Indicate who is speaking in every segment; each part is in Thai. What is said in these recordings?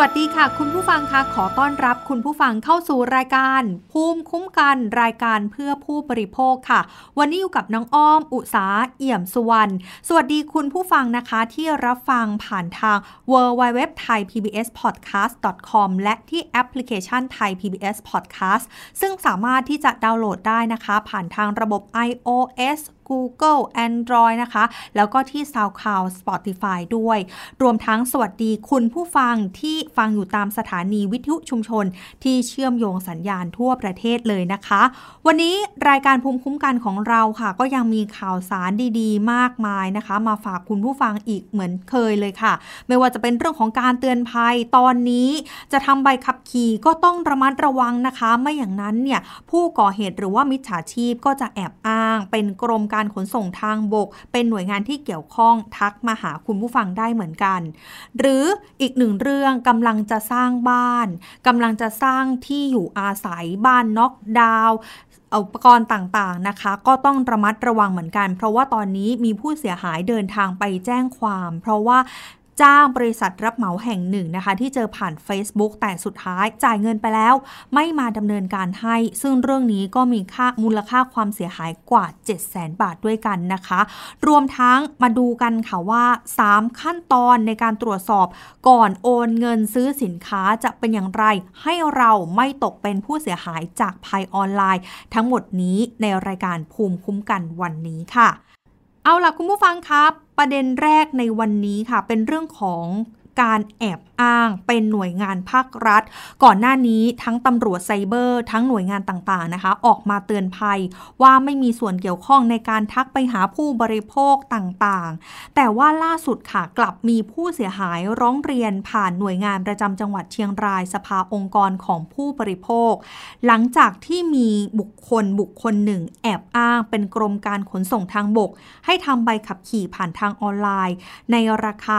Speaker 1: วัสดีค่ะ คุณผู้ฟังคะขอต้อนรับคุณผู้ฟังเข้าสู่รายการ ภูมิคุ้มกันรายการเพื่อผู้บริโภคค่ะ วันนี้อยู่กับน้องอ้อม อุสาเอี่ยมสุวรรณสวัสดีคุณผู้ฟังนะคะที่รับฟังผ่านทาง w w w t h a i PBS Podcast com และที่แอปพลิเคชัน Thai PBS Podcast ซึ่งสามารถที่จะดาวน์โหลดได้นะคะ ผ่านทางระบบ iOS Google Android นะคะ แล้วก็ที่ SoundCloud Spotify ด้วย รวมทั้งสวัสดีคุณผู้ฟังที่ฟังอยู่ตามสถานีวิทยุชุมชน ที่เชื่อมโยงสัญญาณทั่วประเทศเลยนะคะ วันนี้รายการภูมิคุ้มกันของเราค่ะ ก็ยังมีข่าวสารดีๆ มากมายนะคะ มาฝากคุณผู้ฟังอีกเหมือนเคยเลยค่ะ ไม่ว่าจะเป็นเรื่องของการเตือนภัยตอนนี้จะทำใบขับขี่ก็ต้องระมัดระวังนะคะ ไม่อย่างนั้นเนี่ยผู้ก่อเหตุหรือว่ามิจฉาชีพก็จะแอบอ้าง เป็นกรมการขนส่งทางบก เป็นหน่วยงานที่เกี่ยวข้องทักมาหาคุณผู้ฟังได้เหมือนกัน หรืออีกหนึ่งเรื่องกำลังจะสร้างบ้านกำลังจะสร้างที่อยู่อาศัยบ้านน็อกดาวน์อุปกรณ์ต่างๆนะคะ ก็ต้องระมัดระวังเหมือนกัน เพราะว่าตอนนี้มีผู้เสียหายเดินทางไปแจ้งความ เพราะว่า จ้างบริษัทรับเหมาแห่งหนึ่งนะคะ ที่เจอผ่าน Facebook แต่สุดท้ายจ่ายเงินไปแล้ว ไม่มาดำเนินการให้ ซึ่งเรื่องนี้ก็มีค่ามูลค่าความเสียหายกว่า 7 0 0 0 0 0 บาทด้วยกันนะคะ รวมทั้งมาดูกันค่ะว่า 3 ขั้นตอนในการตรวจสอบก่อนโอนเงินซื้อสินค้าจะเป็นอย่างไร ให้เราไม่ตกเป็นผู้เสียหายจากภัยออนไลน์ ทั้งหมดนี้ในรายการภูมิคุ้มกันวันนี้ค่ะ เอาล่ะคุณผู้ฟังครับ ประเด็นแรกในวันนี้ค่ะ เป็นเรื่องของ การแอบอ้างเป็นหน่วยงานภาครัฐ ก่อนหน้านี้ทั้งตำรวจไซเบอร์ ทั้งหน่วยงานต่างๆนะคะ ออกมาเตือนภัยว่าไม่มีส่วนเกี่ยวข้องในการทักไปหาผู้บริโภคต่างๆ แต่ว่าล่าสุดค่ะกลับมีผู้เสียหายร้องเรียนผ่านหน่วยงานประจำจังหวัดเชียงรายสภาองค์กรของผู้บริโภค หลังจากที่มีบุคคลบุคคลหนึ่ง แอบอ้างเป็นกรมการขนส่งทางบก ให้ทำใบขับขี่ผ่านทางออนไลน์ ในราคา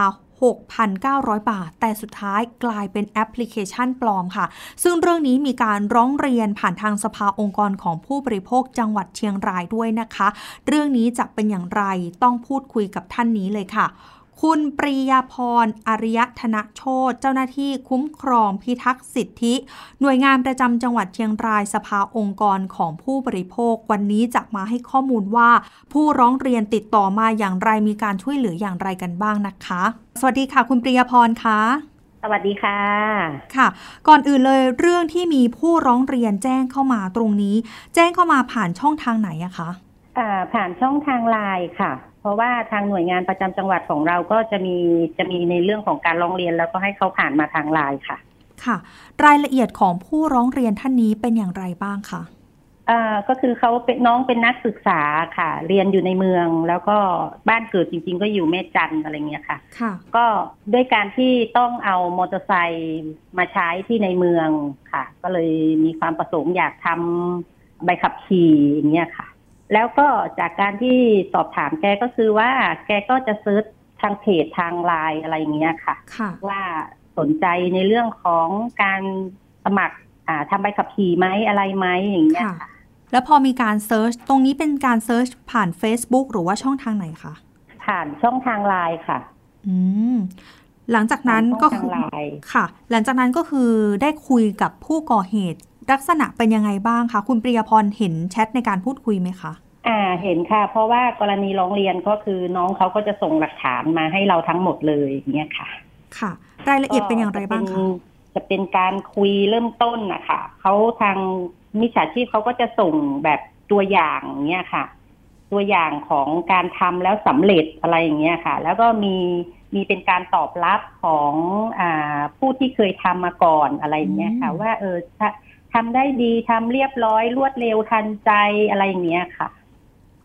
Speaker 1: 6,900 บาท แต่สุดท้ายกลายเป็นแอปพลิเคชันปลอมค่ะ ซึ่งเรื่องนี้มีการร้องเรียนผ่านทางสภาองค์กรของผู้บริโภคจังหวัดเชียงรายด้วยนะคะ เรื่องนี้จะเป็นอย่างไรต้องพูดคุยกับท่านนี้เลยค่ะ คุณปรียาพรอริยธนโชตเจ้าหน้าที่คุ้มครองพิทักษ์สิทธิ หน่วยงานประจำจังหวัดเชียงรายสภาองค์กรของผู้บริโภค วันนี้จะมาให้ข้อมูลว่า ผู้ร้องเรียนติดต่อมาอย่างไรมีการช่วยเหลืออย่างไรกันบ้างนะคะ สวัสดีค่ะ คุณปรียาพรคะ
Speaker 2: สวัสดีค่ะ
Speaker 1: ค่ะ ก่อนอื่นเลยเรื่องที่มีผู้ร้องเรียนแจ้งเข้ามาตรงนี้ แจ้งเข้ามาผ่านช่องทางไหนอะคะ
Speaker 2: อ่าผ่านช่องทางไลน์ค่ะ เพราะว่าทางหน่วยงานประจำจังหวัดของเราก็จะมีจะมีในเรื่องของการร้องเรียนแล้วก็ให้เขาผ่านมาทางไลน์ค่ะ
Speaker 1: ค่ะ รายละเอียดของผู้ร้องเรียนท่านนี้เป็นอย่างไรบ้างคะ
Speaker 2: อ่าก็คือเขาเป็นน้องเป็นนักศึกษาค่ะ เรียนอยู่ในเมืองแล้วก็บ้านเกิดจริง ๆ ก็อยู่แม่จันอะไรเงี้ยค่ะ
Speaker 1: ค่ะ
Speaker 2: ก็ด้วยการที่ต้องเอามอเตอร์ไซค์มาใช้ที่ในเมืองค่ะ ก็เลยมีความประสงค์อยากทำใบขับขี่อย่างเงี้ยค่ะ แล้วก็จากการที่สอบถามแกก็คือว่า แกก็จะซื้อทางเพจทางไลน์อะไรอย่างเงี้ยค่ะ ว่าสนใจในเรื่องของการสมัครทำใบขับขี่ไหมอะไรไหมอย่างเงี้ยค่ะ
Speaker 1: แล้วพอมีการ search ตรงนี้เป็นการ search ผ่าน Facebook หรือว่าช่องทางไหนคะ
Speaker 2: ผ่านช่องทางไลน์ค่ะ
Speaker 1: อืมหลังจากนั้นก็คือค่ะ หลังจากนั้นก็คือได้คุยกับผู้ก่อเหตุ ลักษณะเป็นยังไงบ้างคะคุณปริยพรเห็นแชทในการพูดคุยไหมคะ
Speaker 2: อ่าเห็นค่ะ เพราะว่ากรณีร้องเรียนก็คือน้องเขาก็จะส่งหลักฐานมาให้เราทั้งหมดเลยอย่างเงี้ยค่ะ
Speaker 1: ค่ะ รายละเอียดเป็นอย่างไรบ้างคะ
Speaker 2: จะเป็นการคุยเริ่มต้นนะคะเขาทางมิจฉาชีพเขาก็จะส่งแบบตัวอย่างเงี้ยค่ะ ตัวอย่างของการทำแล้วสำเร็จอะไรอย่างเงี้ยค่ะ แล้วก็มีมีเป็นการตอบรับของอ่าผู้ที่เคยทำมาก่อนอะไรอย่างเงี้ยค่ะ ว่าเออ ทำได้ดีทำเรียบร้อยรวดเร็วทันใจอะไรอย่างเงี้ยค่ะ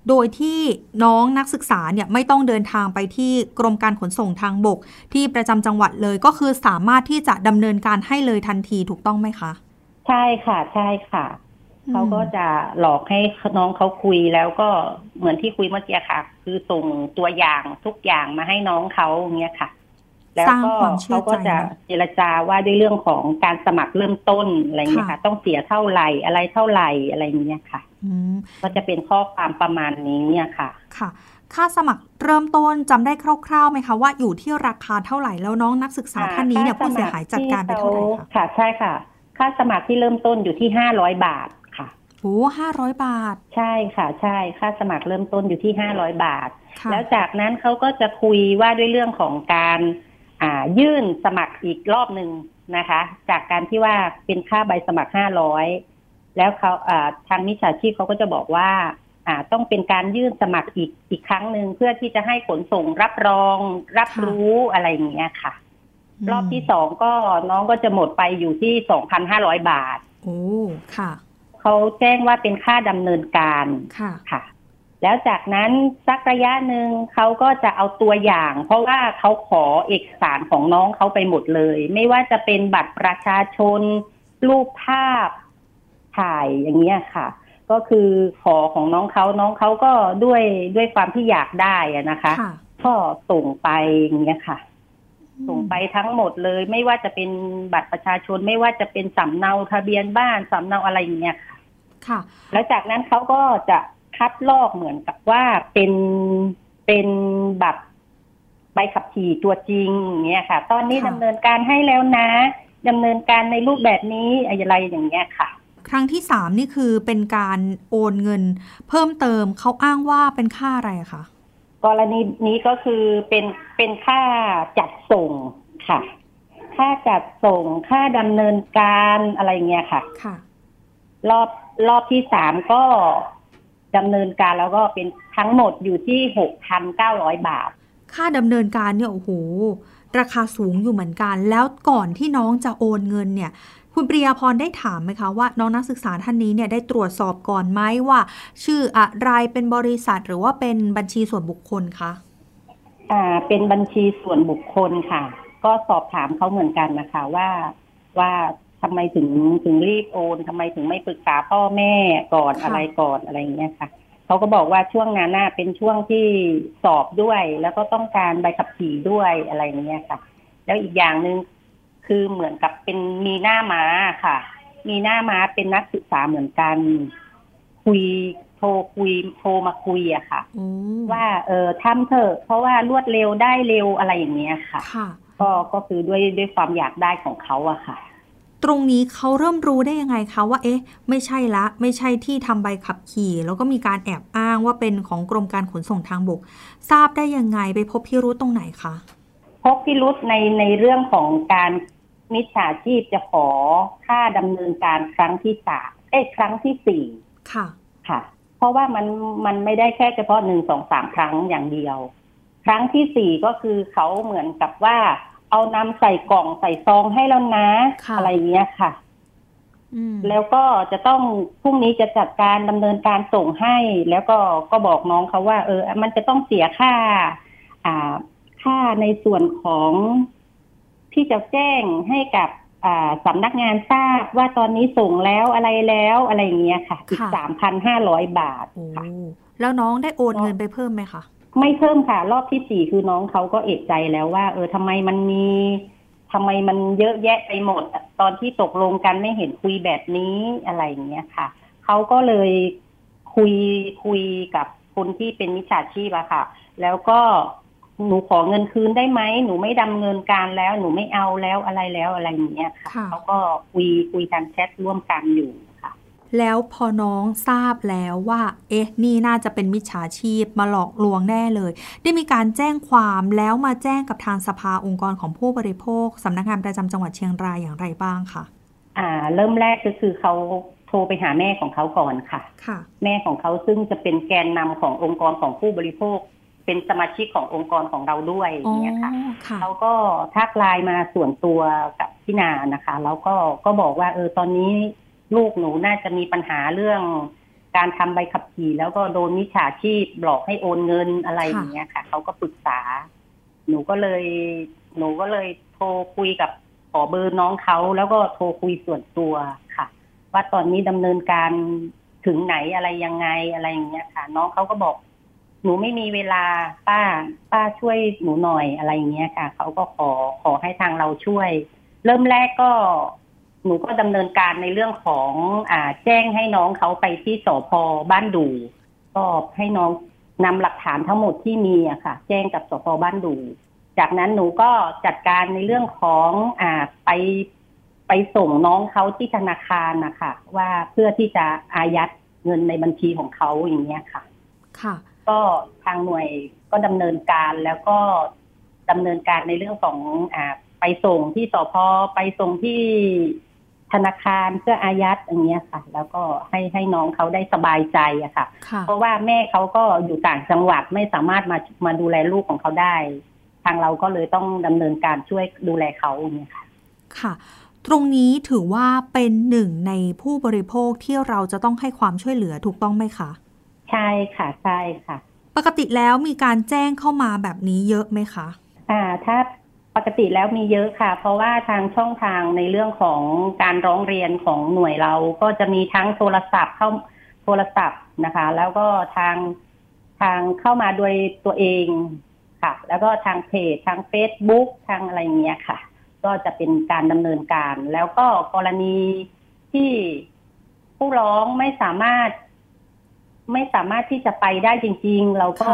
Speaker 1: โดยที่น้องนักศึกษาเนี่ยไม่ต้องเดินทางไปที่กรมการขนส่งทางบกที่ประจำจังหวัดเลยก็คือสามารถที่จะดำเนินการให้เลยทันทีถูกต้องไหมคะ
Speaker 2: ใช่ค่ะ ใช่ค่ะเขาก็จะหลอกให้น้องเขาคุยแล้วก็เหมือนที่คุยเมื่อกี้ค่ะ คือส่งตัวอย่างทุกอย่างมาให้น้องเขาเงี้ยค่ะ แล้ว
Speaker 1: สร้าง
Speaker 2: ก็
Speaker 1: ความเชื่
Speaker 2: เขา
Speaker 1: อ
Speaker 2: ก็
Speaker 1: ใจ
Speaker 2: จะ
Speaker 1: เนอะ
Speaker 2: เจรจาว่าด้วยเรื่องของการสมัครเริ่มต้นอะไรเงี้ย
Speaker 1: ค่ะ
Speaker 2: ค่ะต้องเสียเท่าไหร่อะไรเท่าไหร่อะไรเงี้ยค่ะ
Speaker 1: อืม
Speaker 2: ก็จะเป็นข้อความประมาณนี้เนี่ยค่ะ
Speaker 1: ค่ะ ค่าสมัครเริ่มต้นจำได้คร่าวๆไหมคะว่าอยู่ที่ราคาเท่าไหร่แล้วน้องนักศึกษาท่านนี้เนี่ย
Speaker 2: ค่
Speaker 1: ผู้เสียหายจัดการไปเท่าไหร่
Speaker 2: ที่
Speaker 1: คะ
Speaker 2: ค่ะ ใช่ค่ะ ค่าสมัครที่เริ่มต้นอยู่ที่ห้าร้อยบาทค่ะ
Speaker 1: โอ้ห้าร้อยบาท
Speaker 2: ใช่ค่ะ ใช่ ค่าสมัครเริ่มต้นอยู่ที่ห้าร้อยบาท
Speaker 1: ค่ะ
Speaker 2: แล้วจากนั้นเขาก็จะคุยว่าด้วยเรื่องของการอ่า ยื่นสมัครอีกรอบหนึ่งนะคะ จากการที่ว่าเป็นค่าใบสมัครห้าร้อยแล้วเขาอ่าทางมิจฉาชีพเขาก็จะบอกว่าอ่าต้องเป็นการยื่นสมัครอีกอีกครั้งหนึ่งเพื่อที่จะให้ขนส่งรับรอง รับรู้อะไรอย่างเงี้ยค่ะ
Speaker 1: ม
Speaker 2: รอบที่สองก็น้องก็จะหมดไปอยู่ที่สองพันห้าร้อยบาท
Speaker 1: โอ้ค่ะ
Speaker 2: เขาแจ้งว่าเป็นค่าดำเนินการ
Speaker 1: ค่ะ
Speaker 2: ค่ะ แล้วจากนั้นสักระยะหนึ่งเขาก็จะเอาตัวอย่าง เพราะว่าเขาขอเอกสารของน้องเขาไปหมดเลย ไม่ว่าจะเป็นบัตรประชาชน รูปภาพถ่ายอย่างเงี้ยค่ะ ก็คือขอของน้องเขาน้องเขาก็ด้วยด้วยความที่อยากได้อะนะคะ
Speaker 1: ค่ะ
Speaker 2: ก็ส่งไปอย่างเงี้ยค่ะ ส่งไปทั้งหมดเลย ไม่ว่าจะเป็นบัตรประชาชน ไม่ว่าจะเป็นสำเนาทะเบียนบ้านสำเนาอะไรอย่างเงี้ยค่ะ
Speaker 1: ค่ะ
Speaker 2: แล้วจากนั้นเขาก็จะ คัดลอกเหมือนกับว่าเป็นเป็นบัตรใบขับขี่ตัวจริงอย่างเงี้ยค่ะ ตอนนี้
Speaker 1: ค่ะ
Speaker 2: ดำเนินการให้แล้วนะดำเนินการในรูปแบบนี้อะไรอย่างเงี้ยค่ะ
Speaker 1: ครั้งที่สามนี่คือเป็นการโอนเงิน เพิ่มเติมเขาอ้างว่าเป็นค่าอะไรอะคะ
Speaker 2: กรณีนี้ก็คือเป็นเป็นค่าจัดส่งค่ะ ค่าจัดส่งค่าดำเนินการอะไรเงี้ยค่ะ
Speaker 1: ค่ะ
Speaker 2: รอบรอบที่สามก็ ดำเนินการแล้วก็เป็นทั้งหมดอยู่ที่หกพันเก้าร้อยบาท
Speaker 1: ค่าดำเนินการเนี่ยโอ้โหราคาสูงอยู่เหมือนกัน แล้วก่อนที่น้องจะโอนเงินเนี่ย คุณปริยาพรได้ถามไหมคะว่าน้องนักศึกษาท่านนี้เนี่ยได้ตรวจสอบก่อนไหมว่า ชื่ออะไรเป็นบริษัทหรือว่าเป็นบัญชีส่วนบุคคลคะ
Speaker 2: อ่าเป็นบัญชีส่วนบุคคลค่ะ ก็สอบถามเขาเหมือนกันนะคะว่าว่า ทำไมถึงถึงรีบโอนทำไมถึงไม่ปรึกษาพ่อแม่ก่อน
Speaker 1: ค่ะ
Speaker 2: อะไรก่อนอะไรอย่างเงี้ยค่ะเขาก็บอกว่าช่วงนั้นน่ะเป็นช่วงที่สอบด้วย แล้วก็ต้องการใบขับขี่ด้วยอะไรอย่างเงี้ยค่ะ แล้วอีกอย่างหนึ่งคือเหมือนกับเป็นมีหน้าม้าค่ะ มีหน้าม้าเป็นนักศึกษาเหมือนกัน คุยโทรคุยโทรมาคุยอะค่ะ
Speaker 1: โอ้
Speaker 2: ว่าเออทำเถอะเพราะว่ารวดเร็วได้เร็วอะไรอย่างเงี้ยค่ะ
Speaker 1: ค่ะ
Speaker 2: ก็ก็คือด้วยด้วยความอยากได้ของเขาอะค่ะ
Speaker 1: ตรงนี้เขาเริ่มรู้ได้ยังไงคะว่าเอ๊ะ ไม่ใช่ละ ไม่ใช่ที่ทำใบขับขี่ แล้วก็มีการแอบอ้างว่าเป็นของกรมการขนส่งทางบก ทราบได้ยังไงไปพบพิรุธตรงไหนคะ
Speaker 2: พบพิรุษในในเรื่องของการมิจฉาชีพจะขอค่าดำเนินการครั้งที่สามเอ้ยครั้งที่สี่
Speaker 1: ค่ะ
Speaker 2: ค่ะ เพราะว่ามันมันไม่ได้แค่เฉพาะหนึ่งสองสามครั้งอย่างเดียว ครั้งที่สี่ก็คือเขาเหมือนกับว่า เอานำใส่กล่องใส่ซองให้แล้วนะ
Speaker 1: ค่ะ
Speaker 2: อะไรเงี้ยค่ะ
Speaker 1: อืม
Speaker 2: แล้วก็จะต้องพรุ่งนี้จะจัดการดำเนินการส่งให้ แล้วก็ก็บอกน้องเขาว่า เออ มันจะต้องเสียค่า อ่า ค่าในส่วนของที่จะแจ้งให้กับอ่าสำนักงานทราบว่าตอนนี้ส่งแล้วอะไรแล้วอะไรอย่างเงี้ยค่ะอีก
Speaker 1: ค่ะ
Speaker 2: สามพันห้าร้อยบาท
Speaker 1: โอ้
Speaker 2: ค่ะ
Speaker 1: แล้วน้องได้โอนเงินไปเพิ่มไหมคะ
Speaker 2: ไม่เพิ่มค่ะ รอบที่สี่คือน้องเขาก็เอกใจแล้วว่า เออทำไมมันมีทำไมมันเยอะแยะไปหมด ตอนที่ตกลงกันไม่เห็นคุยแบบนี้อะไรอย่างเงี้ยค่ะเขาก็เลยคุยคุยกับคนที่เป็นมิจฉาชีพอะค่ะ แล้วก็หนูขอเงินคืนได้ไหมหนูไม่ดำเนินการแล้ว หนูไม่เอาแล้วอะไรแล้วอะไรอย่างเงี้ยค่ะ
Speaker 1: ค่ะ
Speaker 2: เขาก็คุยคุยทางแชทร่วมกันอยู่ค่ะ
Speaker 1: แล้วพอน้องทราบแล้วว่า เอ๊ะ นี่น่าจะเป็นมิจฉาชีพมาหลอกลวงแน่เลย ได้มีการแจ้งความแล้วมาแจ้งกับทางสภาองค์กรของผู้บริโภคสำนักงานประจำจังหวัดเชียงรายอย่างไรบ้างคะ
Speaker 2: อ่า เริ่มแรกก็คือเขาโทรไปหาแม่ของเขาก่อนค่ะ
Speaker 1: ค่ะ
Speaker 2: แม่ของเขาซึ่งจะเป็นแกนนำขององค์กรของผู้บริโภค เป็นสมาชิกขององค์กรของเราด้วยอ
Speaker 1: อ๋อ
Speaker 2: ย่างเงี้ยค่ะ
Speaker 1: ค่ะ
Speaker 2: เขาก็ทักไลน์มาส่วนตัวกับพี่นานะคะ แล้วก็ก็บอกว่าเออตอนนี้ ลูกหนูน่าจะมีปัญหาเรื่อง การทำใบขับขี่ แล้วก็โดนมิจฉาชีพหลอกให้โอนเงินอะไรอย่างเงี้ยค่ะเขาก็ปรึกษา หนูก็เลย หนูก็เลยโทรคุยกับขอเบอร์น้องเขาแล้วก็โทรคุยส่วนตัวค่ะ ว่าตอนนี้ดำเนินการถึงไหนอะไรยังไงอะไรอย่างเงี้ยค่ะ น้องเขาก็บอกหนูไม่มีเวลาป้า ป้าช่วยหนูหน่อยอะไรอย่างเงี้ยค่ะเขาก็ขอขอให้ทางเราช่วย เริ่มแรกก็ หนูก็ดำเนินการในเรื่องของอ่าแจ้งให้น้องเขาไปที่สพบ้านดูก็ให้น้องนำหลักฐานทั้งหมดที่มีอะค่ะ แจ้งกับสพบ้านดู จากนั้นหนูก็จัดการในเรื่องของอ่าไปไปส่งน้องเขาที่ธนาคารนะคะว่าเพื่อที่จะอายัดเงินในบัญชีของเขาอย่างเงี้ยค่ะ
Speaker 1: ค่ะ
Speaker 2: ก็ทางหน่วยก็ดำเนินการแล้วก็ดำเนินการในเรื่องของอ่าไปส่งที่สพไปส่งที่ ธนาคารเพื่ออายัดอย่างเงี้ยค่ะ แล้วก็ให้ให้น้องเขาได้สบายใจอะค่ะ
Speaker 1: ค่ะ
Speaker 2: เพราะว่าแม่เขาก็อยู่ต่างจังหวัดไม่สามารถมามาดูแลลูกของเขาได้ ทางเราก็เลยต้องดำเนินการช่วยดูแลเขาอย่างเงี้ยค่ะ
Speaker 1: ค่ะ ตรงนี้ถือว่าเป็นหนึ่งในผู้บริโภคที่เราจะต้องให้ความช่วยเหลือถูกต้องไหมคะ
Speaker 2: ใช่ค่ะใช่ค่ะ
Speaker 1: ปกติแล้วมีการแจ้งเข้ามาแบบนี้เยอะไหมคะ
Speaker 2: อ่าถ้า ปกติแล้วมีเยอะค่ะ เพราะว่าทางช่องทางในเรื่องของการร้องเรียนของหน่วยเราก็จะมีทั้งโทรศัพท์เข้าโทรศัพท์นะคะ แล้วก็ทางทางเข้ามาโดยตัวเองค่ะ แล้วก็ทางเพจทางเฟซบุ๊กทางอะไรเงี้ยค่ะ ก็จะเป็นการดำเนินการ แล้วก็กรณีที่ผู้ร้องไม่สามารถ ไม่สามารถที่จะไปได้จริง ๆ เราก็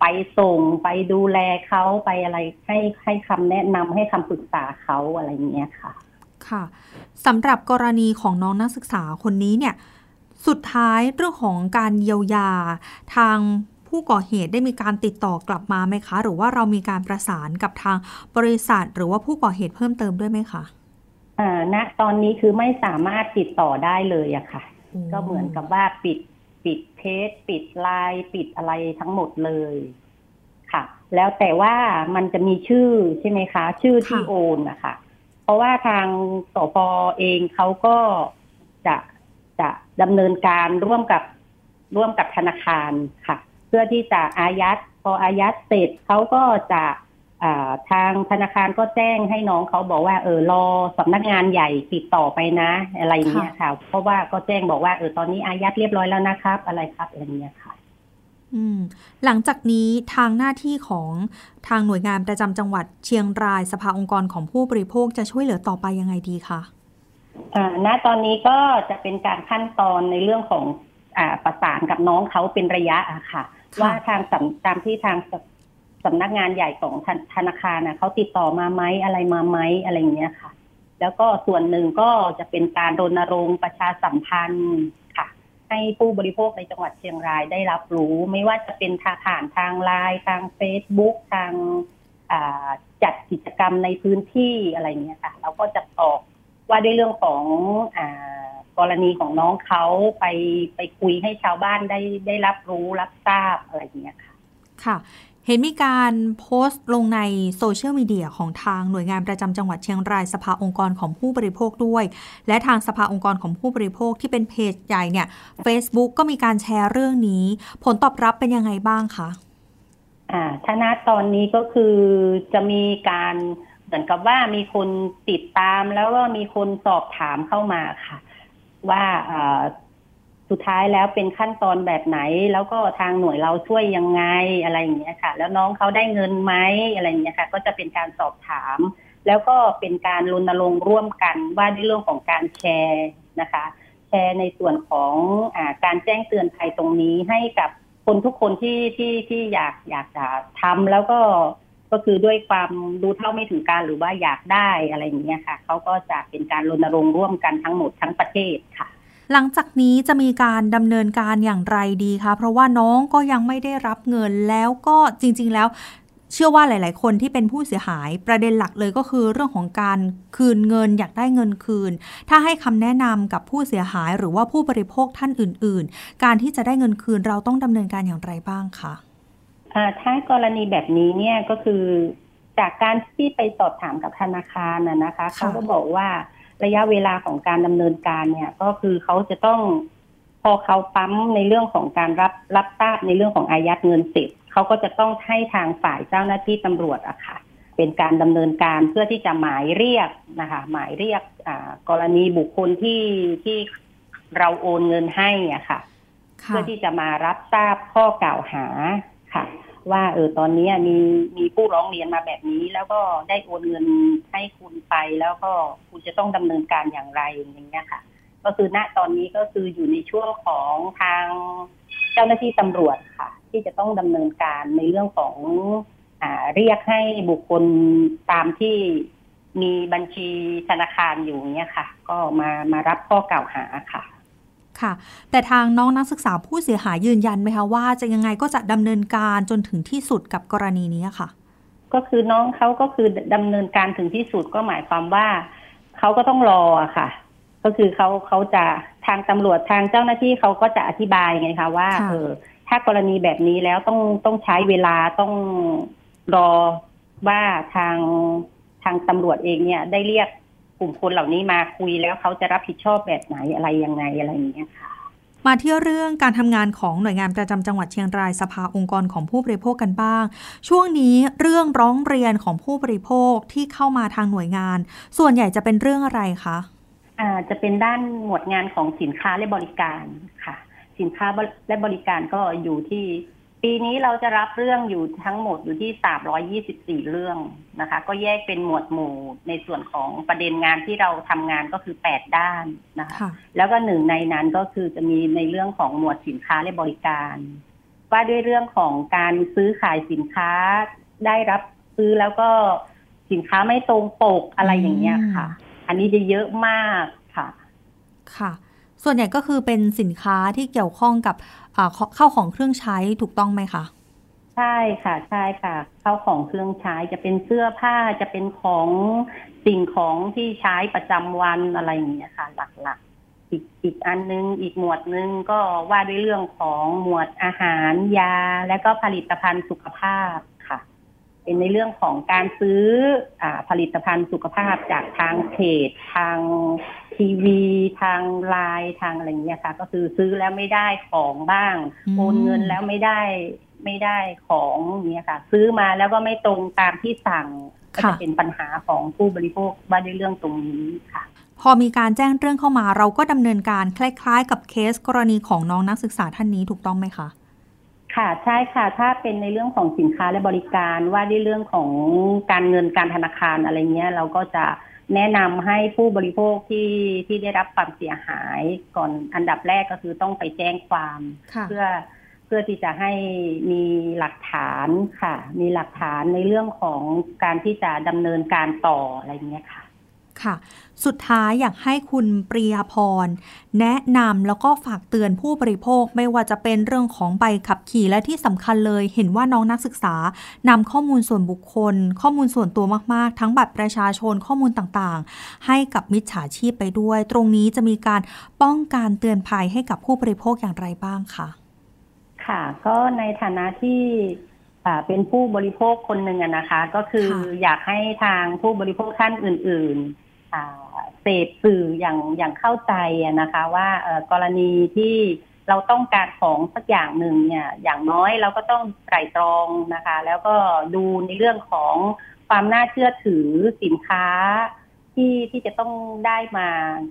Speaker 2: ไปส่งไปดูแลเขาไปอะไรให้ให้คำแนะนำให้คำปรึกษาเขาอะไรอย่างเงี้ยค่ะ
Speaker 1: ค่ะสำหรับกรณีของน้องนักศึกษาคนนี้เนี่ย สุดท้ายเรื่องของการเยียวยาทางผู้ก่อเหตุได้มีการติดต่อกลับมาไหมคะ หรือว่าเรามีการประสานกับทางบริษัท หรือว่าผู้ก่อเหตุเพิ่มเติมด้วยไหมคะ
Speaker 2: อ่าณตอนนี้คือไม่สามารถติดต่อได้เลยอะค่ะ ก็เหมือนกับว่าปิด ปิดเพจปิดไลน์ปิดอะไรทั้งหมดเลยค่ะ แล้วแต่ว่ามันจะมีชื่อใช่ไหมคะ ชื่อที่โอนนะคะเพราะว่าทางสปเองเขาก็จะจะดำเนินการร่วมกับร่วมกับธนาคารค่ะ เพื่อที่จะอายัดพออายัดเสร็จเขาก็จะ ทางธนาคารก็แจ้งให้น้องเขาบอกว่าเออรอสำนักงานใหญ่ติดต่อไปนะ อะไรอย่างเงี้ยค่ะ เพราะว่าก็แจ้งบอกว่าเออตอนนี้อายัดเรียบร้อยแล้วนะครับ อะไรครับอะไรอย่างเงี้ยค่ะ
Speaker 1: อืม หลังจากนี้ทางหน้าที่ของทางหน่วยงานประจำจังหวัดเชียงรายสภาองค์กรของผู้บริโภคจะช่วยเหลือต่อไปยังไงดีคะ
Speaker 2: อ่าณตอนนี้ก็จะเป็นการขั้นตอนในเรื่องของอ่าประสานกับน้องเขาเป็นระยะอะค่ะ
Speaker 1: ค่ะ
Speaker 2: ว่าทางสำตามที่ทาง สสำนักงานใหญ่ของธนาคารนะเขาติดต่อมาไหมอะไรมาไหมอะไรอย่างเงี้ยค่ะ แล้วก็ส่วนหนึ่งก็จะเป็นการรณรงค์ประชาสัมพันธ์ค่ะ ให้ผู้บริโภคในจังหวัดเชียงรายได้รับรู้ ไม่ว่าจะเป็นทางผ่านทางไลน์ทางเฟซบุ๊กทางจัดกิจกรรมในพื้นที่อะไรเงี้ยค่ะเราก็จะออกว่าด้วยเรื่องของอกรณีของน้องเขาไปไปคุยให้ชาวบ้านได้ได้รับรู้รับทราบอะไรเงี้ยค่ะ
Speaker 1: ค่ะ เห็นมีการโพสต์ลงในโซเชียลมีเดียของทางหน่วยงานประจำจังหวัดเชียงรายสภาองค์กรของผู้บริโภคด้วย และทางสภาองค์กรของผู้บริโภคที่เป็นเพจใหญ่เนี่ย Facebook ก็มีการแชร์เรื่องนี้ ผลตอบรับเป็นยังไงบ้างคะ
Speaker 2: อ่าถ้าณตอนนี้ก็คือจะมีการเหมือนกับว่ามีคนติดตามแล้วก็มีคนสอบถามเข้ามาค่ะ ว่าอ่า สุดท้ายแล้วเป็นขั้นตอนแบบไหน แล้วก็ทางหน่วยเราช่วยยังไงอะไรอย่างเงี้ยค่ะ แล้วน้องเขาได้เงินไหมอะไรอย่างเงี้ยค่ะ ก็จะเป็นการสอบถาม แล้วก็เป็นการรณรงค์ร่วมกันว่าในเรื่องของการแชร์นะคะ แชร์ในส่วนของอการแจ้งเตือนภัยตรงนี้ให้กับคนทุกคนที่ที่ที่อยากอยากจะทำแล้วก็ก็คือด้วยความรู้เท่าไม่ถึงการหรือว่าอยากได้อะไรอย่างเงี้ยค่ะเขาก็จะเป็นการรณรงค์ร่วมกันทั้งหมดทั้งประเทศค่ะ
Speaker 1: หลังจากนี้จะมีการดำเนินการอย่างไรดีคะ เพราะว่าน้องก็ยังไม่ได้รับเงินแล้วก็จริง ๆ แล้วเชื่อว่าหลาย ๆ คนที่เป็นผู้เสียหายประเด็นหลักเลยก็คือเรื่องของการคืนเงินอยากได้เงินคืน ถ้าให้คำแนะนำกับผู้เสียหายหรือว่าผู้บริโภคท่านอื่น ๆ การที่จะได้เงินคืนเราต้องดำเนินการอย่างไรบ้างคะ
Speaker 2: ถ้ากรณีแบบนี้เนี่ยก็คือจากการที่ไปสอบถามกับธนาคารนะคะ เขาก็บอกว่า ระยะเวลาของการดำเนินการเนี่ย ก็คือเขาจะต้องพอเขาปั๊มในเรื่องของการรับรับทราบในเรื่องของอายัดเงินเสร็จเขาก็จะต้องให้ทางฝ่ายเจ้าหน้าที่ตำรวจอะค่ะ เป็นการดำเนินการเพื่อที่จะหมายเรียกนะคะ หมายเรียกอ่ากรณีบุคคลที่ที่เราโอนเงินให้อะค่ะ
Speaker 3: เพื่อที่จะมารับทราบข้อกล่าวหาค่ะ ว่าเออตอนนี้มีมีผู้ร้องเรียนมาแบบนี้ แล้วก็ได้โอนเงินให้คุณไป แล้วก็คุณจะต้องดำเนินการอย่างไรอย่างเงี้ยค่ะ ก็คือณตอนนี้ก็คืออยู่ในช่วงของทางเจ้าหน้าที่ตำรวจค่ะ ที่จะต้องดำเนินการในเรื่องของอ่าเรียกให้บุคคลตามที่มีบัญชีธนาคารอยู่เนี่ยค่ะ ก็มามารับข้อกล่าวหาค่ะ
Speaker 1: ค่ะ แต่ทางน้องนักศึกษาผู้เสียหายยืนยันไหมคะว่าจะยังไงก็จะดำเนินการจนถึงที่สุดกับกรณีนี้ค่ะ
Speaker 3: ก็คือน้องเขาก็คือดำเนินการถึงที่สุดก็หมายความว่าเขาก็ต้องรออะค่ะ ก็คือเขาเขาจะทางตำรวจทางเจ้าหน้าที่เขาก็จะอธิบายไงคะว่า
Speaker 1: ค่ะ
Speaker 3: เออถ้ากรณีแบบนี้แล้วต้องต้องใช้เวลาต้องรอว่าทางทางตำรวจเองเนี่ยได้เรียก กลุ่มคนเหล่านี้มาคุยแล้วเขาจะรับผิดชอบแบบไหนอะไรยังไงอะไรอย่างเงี้ยค่ะ
Speaker 1: มาที่เรื่องการทำงานของหน่วยงานประจำจังหวัดเชียงรายสภาองค์กรของผู้บริโภคกันบ้าง ช่วงนี้เรื่องร้องเรียนของผู้บริโภคที่เข้ามาทางหน่วยงาน ส่วนใหญ่จะเป็นเรื่องอะไรคะ
Speaker 3: อ่าจะเป็นด้านหมวดงานของสินค้าและบริการค่ะ สินค้าและบริการก็อยู่ที่ ปีนี้เราจะรับเรื่องอยู่ทั้งหมดอยู่ที่ 324 เรื่องนะคะ ก็แยกเป็นหมวดหมู่ในส่วนของประเด็นงานที่เราทำงานก็คือ 8 ด้านนะคะ
Speaker 1: ค่ะ
Speaker 3: แล้วก็หนึ่งในนั้นก็คือจะมีในเรื่องของหมวดสินค้าและบริการ ว่าด้วยเรื่องของการซื้อขายสินค้าได้รับซื้อแล้วก็สินค้าไม่ตรงปกอะไรอย่างเงี้ยค่ะ อันนี้จะเยอะมากค่ะ
Speaker 1: ค่ะ ส่วนใหญ่ก็คือเป็นสินค้าที่เกี่ยวข้องกับเข้าของเครื่องใช้ถูกต้องไหมคะ
Speaker 3: ใช่ค่ะใช่ค่ะ เข้าของเครื่องใช้จะเป็นเสื้อผ้าจะเป็นของสิ่งของที่ใช้ประจำวันอะไรอย่างเงี้ยค่ะ หลักๆอีกอีกอันนึงอีกหมวดนึงก็ว่าด้วยเรื่องของหมวดอาหารยา และก็ผลิตภัณฑ์สุขภาพค่ะ เป็นในเรื่องของการซื้ออผลิตภัณฑ์สุขภาพจากทางเพจทาง ทีวีทางไลน์ทางอะไรอย่างเงี้ยค่ะ ก็คือซื้อแล้วไม่ได้ของบ้าง
Speaker 1: อืม
Speaker 3: โอนเงินแล้วไม่ได้ไม่ได้ของอย่างเงี้ยค่ะ ซื้อมาแล้วก็ไม่ตรงตามที่สั่งก็
Speaker 1: ค่ะ
Speaker 3: จะเป็นปัญหาของผู้บริโภคว่าด้วยเรื่องตรงนี้ค่ะ
Speaker 1: พอมีการแจ้งเรื่องเข้ามาเราก็ดำเนินการคล้าย ๆ กับเคสกรณีของน้องนักศึกษาท่านนี้ถูกต้องไหมคะ
Speaker 3: ค่ะใช่ค่ะ ถ้าเป็นในเรื่องของสินค้าและบริการว่าด้วยเรื่องของการเงินการธนาคารอะไรเงี้ย เราก็จะ แนะนำให้ผู้บริโภคที่ที่ได้รับความเสียหายก่อนอันดับแรกก็คือต้องไปแจ้งความ
Speaker 1: ค่ะ
Speaker 3: เพื่อเพื่อที่จะให้มีหลักฐานค่ะ มีหลักฐานในเรื่องของการที่จะดำเนินการต่ออะไรเงี้ยค่ะ
Speaker 1: ค่ะ สุดท้ายอยากให้คุณปริยาพร แนะนำแล้วก็ฝากเตือนผู้บริโภคไม่ว่าจะเป็นเรื่องของใบขับขี่และที่สำคัญเลยเห็นว่าน้องนักศึกษานำข้อมูลส่วนบุคคล ข้อมูลส่วนตัวมากๆ ทั้งบัตรประชาชนข้อมูลต่างๆ ให้กับมิจฉาชีพไปด้วย ตรงนี้จะมีการป้องกันเตือนภัยให้กับผู้บริโภคอย่างไรบ้างคะ
Speaker 3: ค่ะ ก็ในฐานะที่อ่าเป็นผู้บริโภคคนหนึ่งอะนะคะ ก็คือ
Speaker 1: ค่ะ
Speaker 3: อยากให้ทางผู้บริโภคท่านอื่นๆอ่า เสพสื่ออย่างอย่างเข้าใจนะคะ ว่ากรณีที่เราต้องการของสักอย่างหนึ่งเนี่ย อย่างน้อยเราก็ต้องไตร่ตรองนะคะ แล้วก็ดูในเรื่องของความน่าเชื่อถือสินค้าที่ที่จะต้องได้มา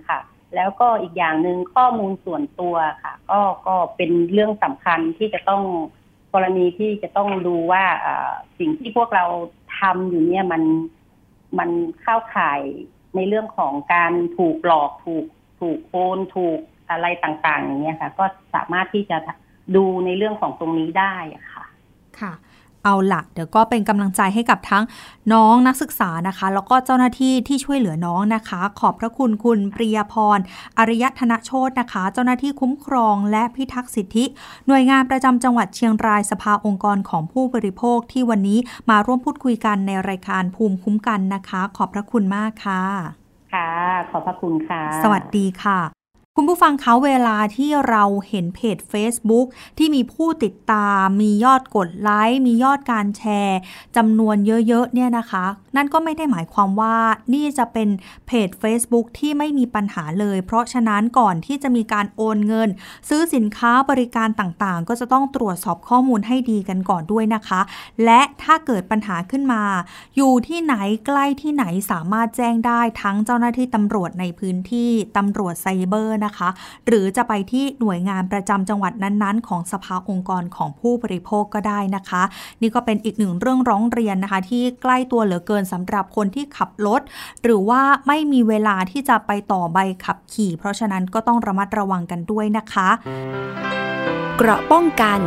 Speaker 3: ค่ะ แล้วก็อีกอย่างหนึ่งข้อมูลส่วนตัวค่ะ ก็ก็เป็นเรื่องสำคัญที่จะต้องกรณีที่จะต้องดูว่าสิ่งที่พวกเราทำอยู่เนี่ยมันมันเข้าข่าย ในเรื่องของการถูกหลอกถูกถูกโอนถูกอะไรต่างๆอย่างเงี้ยค่ะ ก็สามารถที่จะดูในเรื่องของตรงนี้ได้ค่ะ
Speaker 1: ค่ะ เอาละเดี๋ยวก็เป็นกำลังใจให้กับทั้งน้องนักศึกษานะคะ แล้วก็เจ้าหน้าที่ที่ช่วยเหลือน้องนะคะ ขอบพระคุณคุณปริยาพรอริยธนโชตนะคะ เจ้าหน้าที่คุ้มครอง และพิทักษ์สิทธิ หน่วยงานประจำจังหวัดเชียงรายสภาองค์กรของผู้บริโภคที่วันนี้มาร่วมพูดคุยกันในรายการภูมิคุ้มกันนะคะ ขอบพระคุณมากค่ะ
Speaker 3: ค่ะ ขอบพระคุณค่ะ
Speaker 1: สวัสดีค่ะ คุณผู้ฟังคะเวลาที่เราเห็นเพจ Facebook ที่มีผู้ติดตาม มียอดกดไลค์มียอดการแชร์จำนวนเยอะๆเนี่ยนะคะ นั่นก็ไม่ได้หมายความว่านี่จะเป็นเพจ Facebook ที่ไม่มีปัญหาเลย เพราะฉะนั้นก่อนที่จะมีการโอนเงิน ซื้อสินค้าบริการต่างๆ ก็จะต้องตรวจสอบข้อมูลให้ดีกันก่อนด้วยนะคะ และถ้าเกิดปัญหาขึ้นมา อยู่ที่ไหนใกล้ที่ไหนสามารถแจ้งได้ทั้งเจ้าหน้าที่ตำรวจในพื้นที่ตำรวจไซเบอร์นะคะ หรือจะไปที่หน่วยงานประจำจังหวัดนั้นๆ ของสภาองค์กรของผู้บริโภคก็ได้นะคะ นี่ก็เป็นอีกหนึ่งเรื่องร้องเรียนนะคะ ที่ใกล้ตัวเหลือเกินสำหรับคนที่ขับรถ หรือว่าไม่มีเวลาที่จะไปต่อใบขับขี่ เพราะฉะนั้นก็ต้องระมัดระวังกันด้วยนะคะ
Speaker 4: เกราะป้องกัน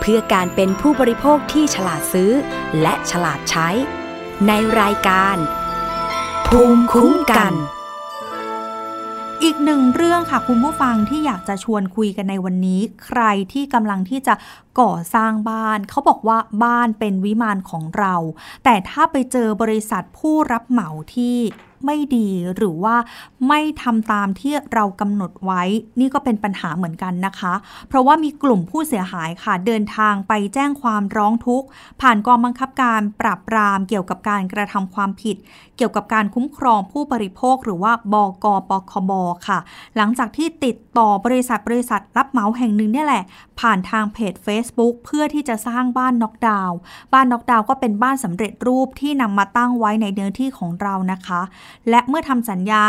Speaker 4: เพื่อการเป็นผู้บริโภคที่ฉลาดซื้อ และฉลาดใช้ ในรายการ ภูมิคุ้มกัน
Speaker 1: อีกหนึ่งเรื่องค่ะคุณผู้ฟังที่อยากจะชวนคุยกันในวันนี้ ใครที่กำลังที่จะก่อสร้างบ้าน เขาบอกว่าบ้านเป็นวิมานของเรา แต่ถ้าไปเจอบริษัทผู้รับเหมาที่ ไม่ดี หรือว่าไม่ทำตามที่เรากำหนดไว้ นี่ก็เป็นปัญหาเหมือนกันนะคะ เพราะว่ามีกลุ่มผู้เสียหายค่ะเดินทางไปแจ้งความร้องทุกข์ ผ่านกองบังคับการปราบปรามเกี่ยวกับการกระทำความผิด เกี่ยวกับการคุ้มครองผู้บริโภค หรือว่าบกปคบค่ะ หลังจากที่ติดต่อบริษัทบริษัทรับเหมาแห่งหนึ่งเนี่ยแหละ ผ่านทางเพจ Facebook เพื่อที่จะสร้างบ้านน็อกดาวน์บ้านน็อกดาวน์ก็เป็นบ้านสำเร็จรูปที่นำมาตั้งไว้ในเนื้อที่ของเรานะคะและเมื่อทำสัญญา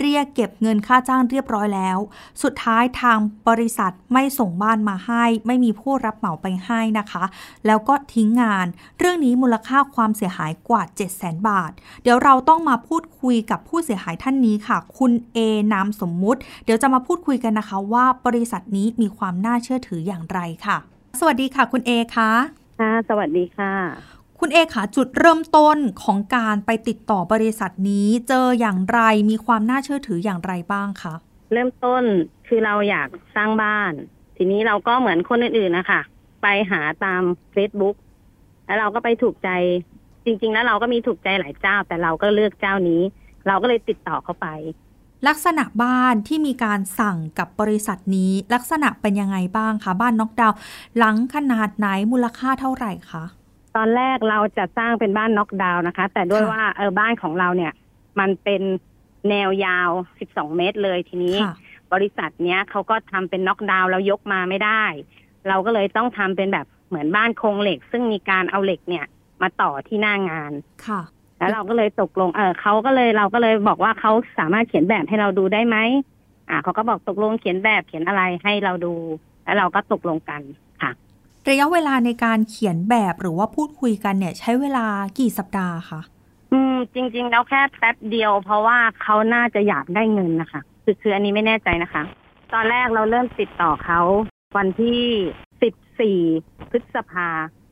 Speaker 1: เรียกเก็บเงินค่าจ้างเรียบร้อยแล้ว สุดท้ายทางบริษัทไม่ส่งบ้านมาให้ ไม่มีผู้รับเหมาไปให้นะคะ แล้วก็ทิ้งงาน เรื่องนี้มูลค่าความเสียหายกว่า 7 0 0 0 0 0บาท เดี๋ยวเราต้องมาพูดคุยกับผู้เสียหายท่านนี้ค่ะ คุณเอนามสมมุติ เดี๋ยวจะมาพูดคุยกันนะคะว่าบริษัทนี้มีความน่าเชื่อถืออย่างไรค่ะ สวัสดีค่ะ คุณเอคะ
Speaker 3: ค่ะ สวัสดีค่ะ
Speaker 1: คุณเอค่ะจุดเริ่มต้นของการไปติดต่อบริษัทนี้เจออย่างไรมีความน่าเชื่อถืออย่างไรบ้างคะ
Speaker 2: เริ่มต้นคือเราอยากสร้างบ้าน ทีนี้เราก็เหมือนคนอื่นๆนะคะไปหาตาม Facebook แล้วเราก็ไปถูกใจจริง ๆ แล้วเราก็มีถูกใจหลายเจ้า แต่เราก็เลือกเจ้านี้ เราก็เลยติดต่อเขาไป
Speaker 1: ลักษณะบ้านที่มีการสั่งกับบริษัทนี้ ลักษณะเป็นยังไงบ้างคะบ้านน็อกดาวน์หลังขนาดไหนมูลค่าเท่าไหร่คะ
Speaker 2: ตอนแรกเราจะสร้างเป็นบ้านน็อกดาวน์นะคะ แต่ด้วย
Speaker 1: ค่ะ
Speaker 2: ว่าเออบ้านของเราเนี่ย มันเป็นแนวยาว 12 เมตรเลยทีนี้
Speaker 1: ค่ะ
Speaker 2: บริษัทเนี้ยเขาก็ทำเป็นน็อกดาวน์แล้วยกมาไม่ได้ เราก็เลยต้องทำเป็นแบบเหมือนบ้านโครงเหล็ก ซึ่งมีการเอาเหล็กเนี่ย มาต่อที่หน้างาน
Speaker 1: ค่ะ
Speaker 2: แล้วเราก็เลยตกลง เออเขาก็เลยเราก็เลยบอกว่าเขาสามารถเขียนแบบให้เราดูได้ไหมอ่าเขาก็บอกตกลงเขียนแบบเขียนอะไรให้เราดู แล้วเราก็ตกลงกันค่ะ
Speaker 1: ระยะเวลาในการเขียนแบบหรือว่าพูดคุยกันเนี่ย ใช้เวลากี่สัปดาห์คะ
Speaker 2: อืม จริง ๆ แล้วแค่แป๊บเดียว เพราะว่าเขาน่าจะอยากได้เงินนะคะคือคืออันนี้ไม่แน่ใจนะคะ ตอนแรกเราเริ่มติดต่อเขาวันที่สิบสี่พฤษภา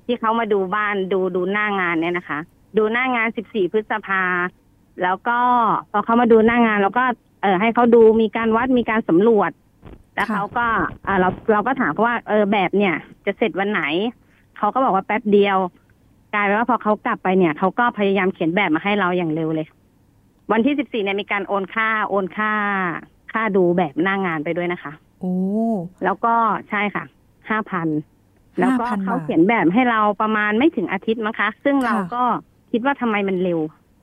Speaker 2: ที่เขามาดูบ้านดูดูหน้างานเนี่ยนะคะ ดูหน้างานสิบสี่พฤษภาแล้วก็พอเขามาดูหน้างานเราก็เออให้เขาดูมีการวัดมีการสำรวจ แล้ว
Speaker 1: ค่ะ
Speaker 2: เขาก็อ่าเราเราก็ถามเขาว่าเออแบบเนี่ย จะเสร็จวันไหน เขาก็บอกว่าแป๊บเดียว กลายเป็นว่าพอเขากลับไปเนี่ยเขาก็พยายามเขียนแบบมาให้เราอย่างเร็วเลย วันที่สิบสี่เนี่ยมีการโอนค่าโอนค่า ค่าดูแบบหน้างานไปด้วยนะคะ
Speaker 1: โอ้
Speaker 2: แล้วก็ใช่ค่ะห้าพันแล้วก็
Speaker 1: 5,000
Speaker 2: เขา
Speaker 1: บาท
Speaker 2: เขียนแบบให้เราประมาณไม่ถึงอาทิตย์มั้งคะ ซึ่งเรา
Speaker 1: ค่ะ
Speaker 2: ก็คิดว่าทำไมมันเร็ว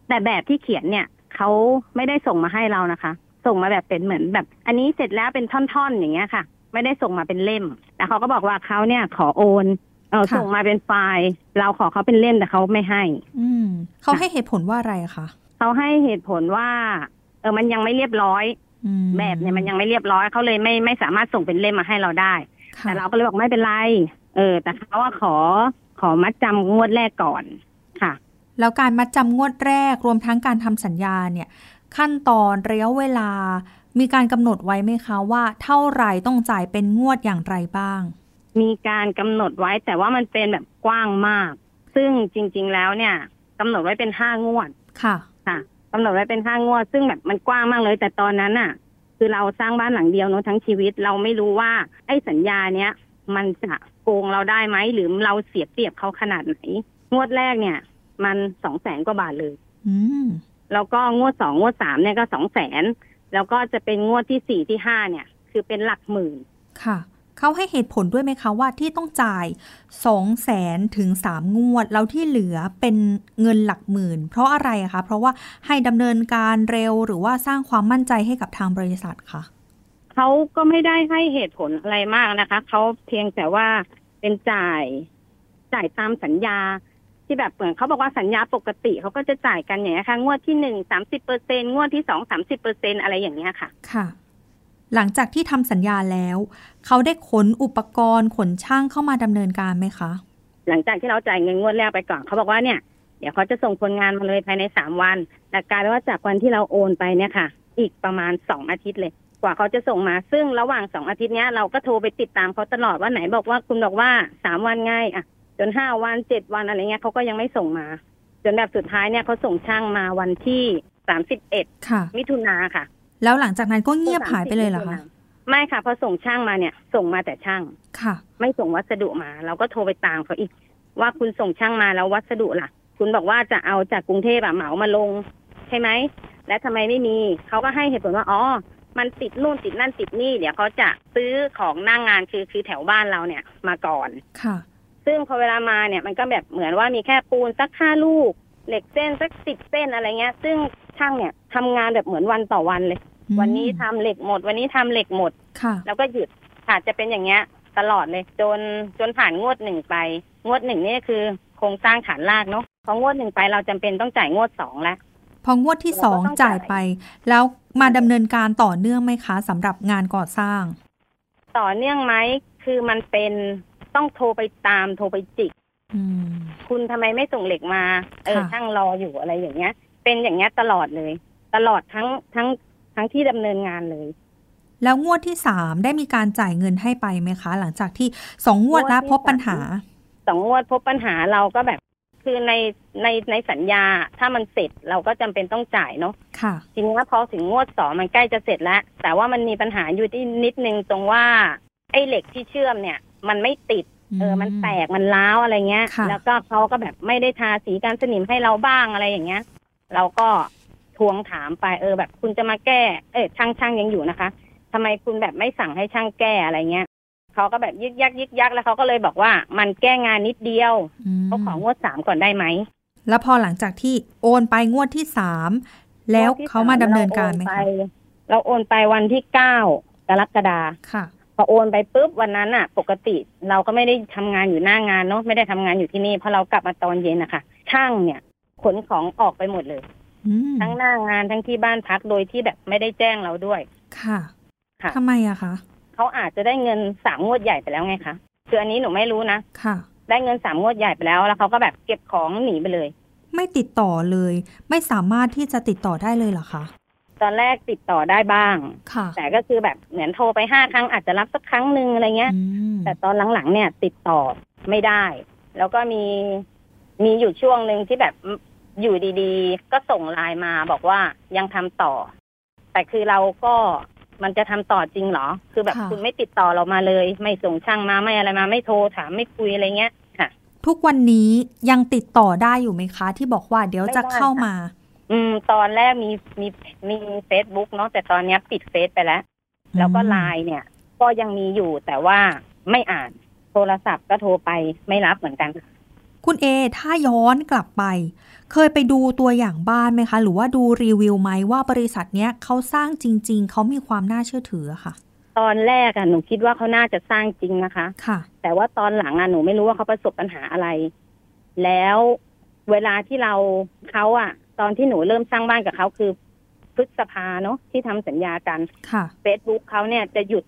Speaker 2: แต่แบบที่เขียนเนี่ยเขาไม่ได้ส่งมาให้เรานะคะ ส่งมาแบบเป็นเหมือนแบบ อันนี้เสร็จแล้วเป็นท่อนๆอย่างเงี้ยค่ะ ไม่ได้ส่งมาเป็นเล่มแต่เขาก็บอกว่าเขาเนี่ยขอโอนเออส่งมาเป็นไฟล์ เราขอเขาเป็นเล่มแต่เขาไม่ให้
Speaker 1: อืมเขาให้เหตุผลว่าอะไรคะ
Speaker 2: เขาให้เหตุผลว่า เออมันยังไม่เรียบร้อย
Speaker 1: อืม
Speaker 2: แบบเนี่ยมันยังไม่เรียบร้อยเขาเลยไม่ไม่สามารถส่งเป็นเล่มมาให้เราได้
Speaker 1: ค่ะ
Speaker 2: แต่เราก็เลยบอกไม่เป็นไร เออ แต่เขาว่าขอขอมัดจำงวดแรกก่อนค่ะ
Speaker 1: แล้วการมัดจำงวดแรกรวมทั้งการทำสัญญาเนี่ย ขั้นตอนระยะเวลา มีการกำหนดไว้ไหมคะว่า เท่าไหร่ต้องจ่ายเป็นงวดอย่างไรบ้าง
Speaker 2: มีการกำหนดไว้แต่ว่ามันเป็นแบบกว้างมาก ซึ่งจริง ๆ แล้วเนี่ยกำหนดไว้เป็นห้างวด
Speaker 1: ค่ะ
Speaker 2: ค่ะกำหนดไว้เป็นห้างวด ซึ่งแบบมันกว้างมากเลย แต่ตอนนั้นน่ะ คือเราสร้างบ้านหลังเดียวเนอะทั้งชีวิตเราไม่รู้ว่า ไอ้สัญญาเนี้ยมันจะโกงเราได้ไหมหรือเราเสียเปรียบเขาขนาดไหน งวดแรกเนี่ย มันสองแสนกว่าบาทเลย
Speaker 1: อืม
Speaker 2: แล้วก็งวดสองงวดสามเนี่ยก็สองแสนแล้วก็จะเป็นงวดที่สี่ที่ห้าเนี่ย คือเป็นหลักหมื่น
Speaker 1: ค่ะเขาให้เหตุผลด้วยไหมคะว่าที่ต้องจ่ายสองแสนถึงสามงวด แล้วที่เหลือเป็นเงินหลักหมื่น เพราะอะไรอะคะ เพราะว่าให้ดำเนินการเร็วหรือว่าสร้างความมั่นใจให้กับทางบริษัทค่ะ
Speaker 2: เขาก็ไม่ได้ให้เหตุผลอะไรมากนะคะ เขาเพียงแต่ว่าเป็นจ่ายจ่ายตามสัญญา ที่แบบเหมือนเขาบอกว่าสัญญาปกติเขาก็จะจ่ายกันอย่างนี้ยค่ะ งวดที่หนึ่งสามสิบเปอร์เซ็นงวดที่สองสามสิบเปอร์เซ็นอะไรอย่างเงี้ยค่ะ
Speaker 1: ค่ะ หลังจากที่ทำสัญญาแล้ว เขาได้ขนอุปกรณ์ขนช่างเข้ามาดำเนินการไหมคะ
Speaker 2: หลังจากที่เราจ่ายเงินงวดแรกไปก่อนเขาบอกว่าเนี่ยเดี๋ยวเขาจะส่งคนงานมาเลยภายในสามวัน แต่กลายเป็นว่าจากวันที่เราโอนไปเนี่ยค่ะ อีกประมาณสองอาทิตย์เลย กว่าเขาจะส่งมา ซึ่งระหว่างสองอาทิตย์เนี้ยเราก็โทรไปติดตามเขาตลอดว่าไหนบอกว่าคุณบอกว่าสามวันไงอะ จนห้าวันเจ็ดวันอะไรเงี้ยเขาก็ยังไม่ส่งมา จนแบบสุดท้ายเนี่ยเขาส่งช่างมาวันที่สามสิบเอ็ด
Speaker 1: ค่ะ
Speaker 2: มิถุนาค่ะ
Speaker 1: แล้วหลังจากนั้นก็เงียบหายไปเลยเหรอคะ
Speaker 2: ไม่ค่ะพอส่งช่างมาเนี่ย ส่งมาแต่ช่าง
Speaker 1: ค่ะ
Speaker 2: ไม่ส่งวัสดุมา เราก็โทรไปตามเขาอีก ว่าคุณส่งช่างมาแล้ววัสดุล่ะ คุณบอกว่าจะเอาจากกรุงเทพอะเหมามาลง ใช่ไหมและทำไมไม่มีเขาก็ให้เหตุผลว่าอ๋อมันติดนู่นติดนั่นติดนี่เดี๋ยวเขาจะซื้อของหน้างงานคือคือแถวบ้านเราเนี่ยมาก่อน
Speaker 1: ค่ะ
Speaker 2: ซึ่งพอเวลามาเนี่ยมันก็แบบเหมือนว่ามีแค่ปูนสักห้าลูก เหล็กเส้นสักสิบเส้นอะไรเงี้ย ซึ่งช่างเนี่ยทำงานแบบเหมือนวันต่อวันเลย วันนี้ทำเหล็กหมด วันนี้ทำเหล็กหมด
Speaker 1: ค่ะ
Speaker 2: แล้วก็หยุดอาจจะเป็นอย่างเงี้ย ตลอดเลย จนจนผ่านงวดหนึ่งไป งวดหนึ่งนี่คือโครงสร้างฐานรากเนาะพองวดหนึ่งไปเราจำเป็นต้องจ่ายงวดสองแล้ว
Speaker 1: พองวดที่สอง
Speaker 2: เราก็ต้อง
Speaker 1: จ่าย
Speaker 2: จ่าย
Speaker 1: ไป แล้วมาดำเนินการต่อเนื่องไหมคะสำหรับงานก่อสร้าง
Speaker 2: ต่อเนื่องไหมคือมันเป็น ต้องโทรไปตามโทรไปจิก
Speaker 1: อืม
Speaker 2: คุณทำไมไม่ส่งเหล็กมา เออ
Speaker 1: ค่ะ
Speaker 2: ช่างรออยู่อะไรอย่างเงี้ย เป็นอย่างเงี้ยตลอดเลย ตลอดทั้งทั้งทั้งที่ดำเนินงานเลย
Speaker 1: แล้วงวดที่สามได้มีการจ่ายเงินให้ไปไหมคะ หลังจากที่สองงวดแล้ว
Speaker 2: งวดที่
Speaker 1: พบปัญหา
Speaker 2: สองงวดพบปัญหาเราก็แบบ คือในในในสัญญาถ้ามันเสร็จเราก็จำเป็นต้องจ่ายเนาะ
Speaker 1: ค่ะ
Speaker 2: ทีนี้พอถึงงวดสองมันใกล้จะเสร็จแล้ว แต่ว่ามันมีปัญหาอยู่ที่นิดนึงตรงว่าไอ้เหล็กที่เชื่อมเนี่ย มันไม่ติด เออ มันแตกมันล้าวอะไรเงี้ย
Speaker 1: ค่ะ
Speaker 2: แล้วก็เขาก็แบบไม่ได้ทาสีการสนิมให้เราบ้างอะไรอย่างเงี้ย เราก็ทวงถามไปเออ แบบคุณจะมาแก้ เออช่างช่างยังอยู่นะคะทำไมคุณแบบไม่สั่งให้ช่างแก้อะไรเงี้ยเขาก็แบบยึกยักยึกยักแล้วเขาก็เลยบอกว่ามันแก้งานนิดเดียว
Speaker 1: อืม
Speaker 2: เขาของวดสามก่อนได้ไหม
Speaker 1: แล้วพอหลังจากที่โอนไปงวดที่สามแล้วเขามาดำเนินการไหม
Speaker 2: เโอน
Speaker 1: คะ
Speaker 2: ไปเราโอนไปวันที่เก้ากรกฎา
Speaker 1: ค่ะ
Speaker 2: พอโอนไปปุ๊บวันนั้นอะปกติเราก็ไม่ได้ทำงานอยู่หน้างานเนาะไม่ได้ทำงานอยู่ที่นี่เพราะเรากลับมาตอนเย็นนะคะช่างเนี่ยขนของออกไปหมดเลย
Speaker 1: อืม
Speaker 2: ทั้งหน้างานทั้งที่บ้านพักโดยที่แบบไม่ได้แจ้งเราด้วย
Speaker 1: ค่ะ
Speaker 2: ค่ะ
Speaker 1: ทำไมอะคะ
Speaker 2: เขาอาจจะได้เงินสามงวดใหญ่ไปแล้วไงคะคืออันนี้หนูไม่รู้นะ
Speaker 1: ค่ะ
Speaker 2: ได้เงินสามงวดใหญ่ไปแล้ว แล้วเขาก็แบบเก็บของหนีไปเลย
Speaker 1: ไม่ติดต่อเลย ไม่สามารถที่จะติดต่อได้เลยเหรอคะ
Speaker 2: ตอนแรกติดต่อได้บ้าง
Speaker 1: ค่ะ
Speaker 2: แต่ก็คือแบบเหมือนโทรไปห้าครั้งอาจจะรับสักครั้งหนึ่งอะไรเงี้ย
Speaker 1: อืม
Speaker 2: แต่ตอนหลังๆเนี่ย ติดต่อไม่ได้ แล้วก็มีมีอยู่ช่วงหนึ่งที่แบบอยู่ดีๆ ก็ส่งไลน์มาบอกว่ายังทำต่อ แต่คือเราก็มันจะทำต่อจริงเหรอ คือแบบคุณไม่ติดต่อเรามาเลย ไม่ส่งช่างมาไม่อะไรมา ไม่โทรถามไม่คุยอะไรเงี้ยค่ะ
Speaker 1: ทุกวันนี้ยังติดต่อได้อยู่ไหมคะ ที่บอกว่าเดี๋ยวจะ
Speaker 2: ไม่ได้
Speaker 1: เข้ามา
Speaker 2: อืม ตอนแรกมีมีมีเฟซบุ๊กเนาะแต่ตอนเนี้ยปิดเฟซไปแล้ว แล้วก็
Speaker 1: อืม
Speaker 2: ไลน์เนี่ย ก็ยังมีอยู่แต่ว่าไม่อ่านโทรศัพท์ก็โทรไปไม่รับเหมือนกัน
Speaker 1: คุณเอ ถ้าย้อนกลับไป เคยไปดูตัวอย่างบ้านไหมคะ หรือว่าดูรีวิวไหมว่าบริษัทเนี้ยเขาสร้างจริง ๆ เขามีความน่าเชื่อถืออะค่ะ
Speaker 2: ตอนแรกอะหนูคิดว่าเขาน่าจะสร้างจริงนะคะ
Speaker 1: ค่ะ
Speaker 2: แต่ว่าตอนหลังอะหนูไม่รู้ว่าเขาประสบปัญหาอะไร แล้วเวลาที่เราเขาอะ ตอนที่หนูเริ่มสร้างบ้านกับเขาคือพฤษภาเนาะที่ทำสัญญากัน
Speaker 1: ค่ะ
Speaker 2: เฟซบุ๊กเขาเนี่ยจะหยุด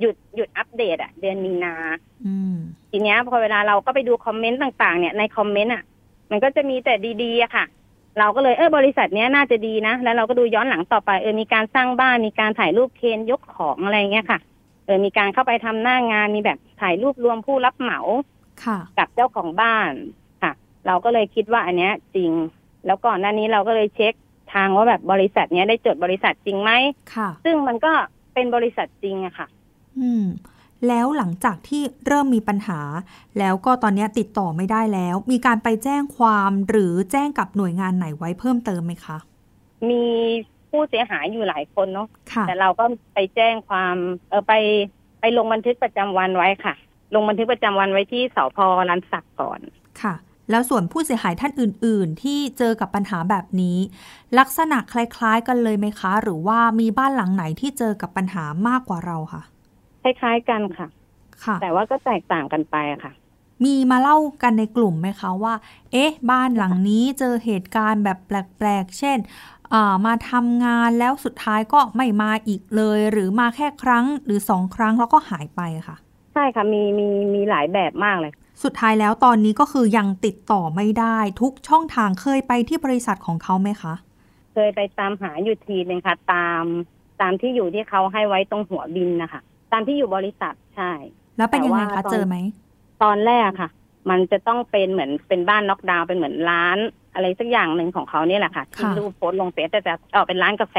Speaker 2: หยุดหยุดอัปเดตอะเดือนมีนา
Speaker 1: อืม
Speaker 2: ทีเนี้ยพอเวลาเราก็ไปดูคอมเมนต์ต่าง ๆ เนี่ยในคอมเมนต์อะมันก็จะมีแต่ดีๆอะค่ะ เราก็เลยเออบริษัทเนี้ยน่าจะดีนะ แล้วเราก็ดูย้อนหลังต่อไปเออมีการสร้างบ้านมีการถ่ายรูปเคนยกของอะไรเงี้ยค่ะเออมีการเข้าไปทำหน้างานมีแบบถ่ายรูปรวมผู้รับเหมา
Speaker 1: ค่ะ
Speaker 2: กับเจ้าของบ้านค่ะ เราก็เลยคิดว่าอันเนี้ยจริง แล้วก่อนหน้านี้เราก็เลยเช็คทางว่าแบบบริษัทเนี้ยได้จดบริษัทจริงไหม
Speaker 1: ค่ะ
Speaker 2: ซึ่งมันก็เป็นบริษัทจริงอะค่ะ
Speaker 1: อืม แล้วหลังจากที่เริ่มมีปัญหา แล้วก็ตอนเนี้ยติดต่อไม่ได้แล้ว มีการไปแจ้งความหรือแจ้งกับหน่วยงานไหนไว้เพิ่มเติมไหมคะ
Speaker 2: มีผู้เสียหายอยู่หลายคนเนาะ
Speaker 1: ค่ะ
Speaker 2: แต่เราก็ไปแจ้งความเออไปไปลงบันทึกประจำวันไว้ค่ะ ลงบันทึกประจำวันไว้ที่สพรันสักก่อน
Speaker 1: ค่ะ แล้วส่วนผู้เสียหายท่านอื่น ๆ ที่เจอกับปัญหาแบบนี้ ลักษณะคล้าย ๆ กันเลยไหมคะ หรือว่ามีบ้านหลังไหนที่เจอกับปัญหามากกว่าเราค่ะ
Speaker 2: คล้าย ๆ กันค่ะ
Speaker 1: ค่ะ
Speaker 2: แต่ว่าก็แตกต่างกันไปอะค่ะ
Speaker 1: มีมาเล่ากันในกลุ่มไหมคะว่า เอ๊ะ บ้านหลังนี้เจอเหตุการณ์แบบแปลก ๆ เช่นอ่ามาทำงานแล้วสุดท้ายก็ไม่มาอีกเลย หรือมาแค่ครั้งหรือสองครั้งแล้วก็หายไปค่ะ
Speaker 2: ใช่ค่ะมีมีมีหลายแบบมากเลย
Speaker 1: สุดท้ายแล้วตอนนี้ก็คือยังติดต่อไม่ได้ทุกช่องทางเคยไปที่บริษัทของเขาไหมคะ
Speaker 2: เคยไปตามหาอยู่ทีนึงค่ะ ตามตามที่อยู่ที่เขาให้ไว้ตรงหัวบินนะคะตามที่อยู่บริษัทใช่
Speaker 1: แล้วเป็นยังไง
Speaker 2: แต่ว่า
Speaker 1: คะ
Speaker 2: ตอน
Speaker 1: เจอไหม
Speaker 2: ตอนแรกค่ะ มันจะต้องเป็นเหมือนเป็นบ้านน็อกดาวน์เป็นเหมือนร้าน อะไรสักอย่างหนึ่งของเขาเนี่ยแหละค่ะที่
Speaker 1: ค่ะ
Speaker 2: รูปโพสต์ลงเฟซแต่จะออกเป็นร้านกาแฟ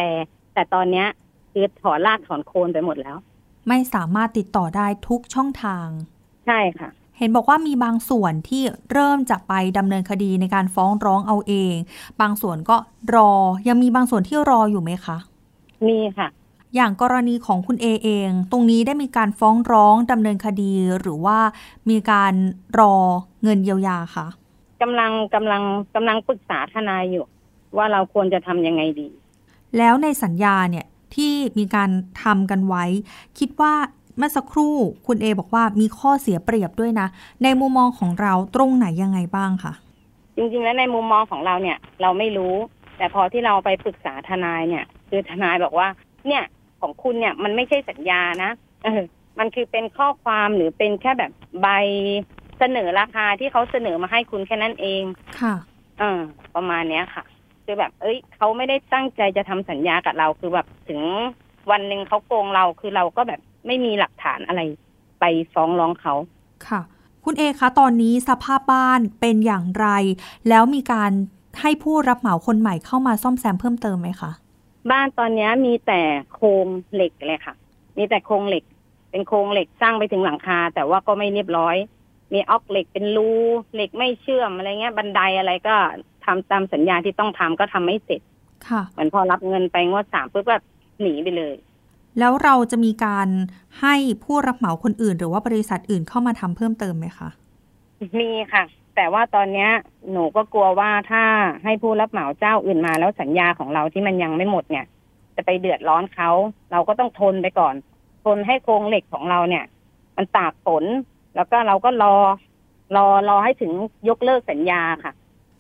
Speaker 2: แต่ตอนเนี้ยคือถอนรากถอนโคนไปหมดแล้ว
Speaker 1: ไม่สามารถติดต่อได้ทุกช่องทาง
Speaker 2: ใช่ค่ะ
Speaker 1: เห็นบอกว่ามีบางส่วนที่เริ่มจะไปดำเนินคดีในการฟ้องร้องเอาเอง บางส่วนก็รอ ยังมีบางส่วนที่รออยู่ไหมคะ
Speaker 2: มีค่ะ
Speaker 1: อย่างกรณีของคุณเอเอง ตรงนี้ได้มีการฟ้องร้องดำเนินคดีหรือว่ามีการรอเงินเยียวยาคะ
Speaker 2: กำลังกำลังกำลังปรึกษาทนายอยู่ ว่าเราควรจะทำยังไงดี
Speaker 1: แล้วในสัญญาเนี่ยที่มีการทำกันไว้ คิดว่า เมื่อสักครู่คุณเอบอกว่ามีข้อเสียเปรียบด้วยนะ ในมุมมองของเราตรงไหนยังไงบ้างคะ
Speaker 2: จริงๆแล้วในมุมมองของเราเนี่ย เราไม่รู้ แต่พอที่เราไปปรึกษาทนายเนี่ย คือทนายบอกว่า เนี่ยของคุณเนี่ยมันไม่ใช่สัญญานะเออมันคือเป็นข้อความหรือเป็นแค่แบบใบเสนอราคาที่เขาเสนอมาให้คุณแค่นั้นเอง
Speaker 1: ค่ะ
Speaker 2: เออ ประมาณเนี้ยค่ะ คือแบบ เอ้ยเขาไม่ได้ตั้งใจจะทำสัญญากับเรา คือแบบถึงวันหนึ่งเขาโกงเรา คือเราก็แบบ ไม่มีหลักฐานอะไรไปฟ้องร้องเขา
Speaker 1: ค่ะ คุณเอคะตอนนี้สภาพบ้านเป็นอย่างไร แล้วมีการให้ผู้รับเหมาคนใหม่เข้ามาซ่อมแซมเพิ่มเติมไหมคะ
Speaker 2: บ้านตอนเนี้ยมีแต่โครงเหล็กเลยค่ะ มีแต่โครงเหล็ก เป็นโครงเหล็กสร้างไปถึงหลังคา แต่ว่าก็ไม่เรียบร้อย มีออกเหล็กเป็นรูเหล็กไม่เชื่อมอะไรเงี้ย บันไดอะไรก็ทำตามสัญญาที่ต้องทำก็ทำไม่เสร็จ
Speaker 1: ค่ะ
Speaker 2: เหมือนพอรับเงินไปงวดสามปุ๊บก็หนีไปเลย
Speaker 1: แล้วเราจะมีการให้ผู้รับเหมาคนอื่น หรือว่าบริษัทอื่นเข้ามาทำเพิ่มเติมไหมคะ
Speaker 2: มีค่ะ แต่ว่าตอนเนี้ยหนูก็กลัวว่าถ้าให้ผู้รับเหมาเจ้าอื่นมาแล้วสัญญาของเราที่มันยังไม่หมดเนี่ย จะไปเดือดร้อนเขาเราก็ต้องทนไปก่อน ทนให้โครงเหล็กของเราเนี่ย มันตากฝนแล้วก็เราก็รอ รอรอให้ถึงยกเลิกสัญญาค่ะ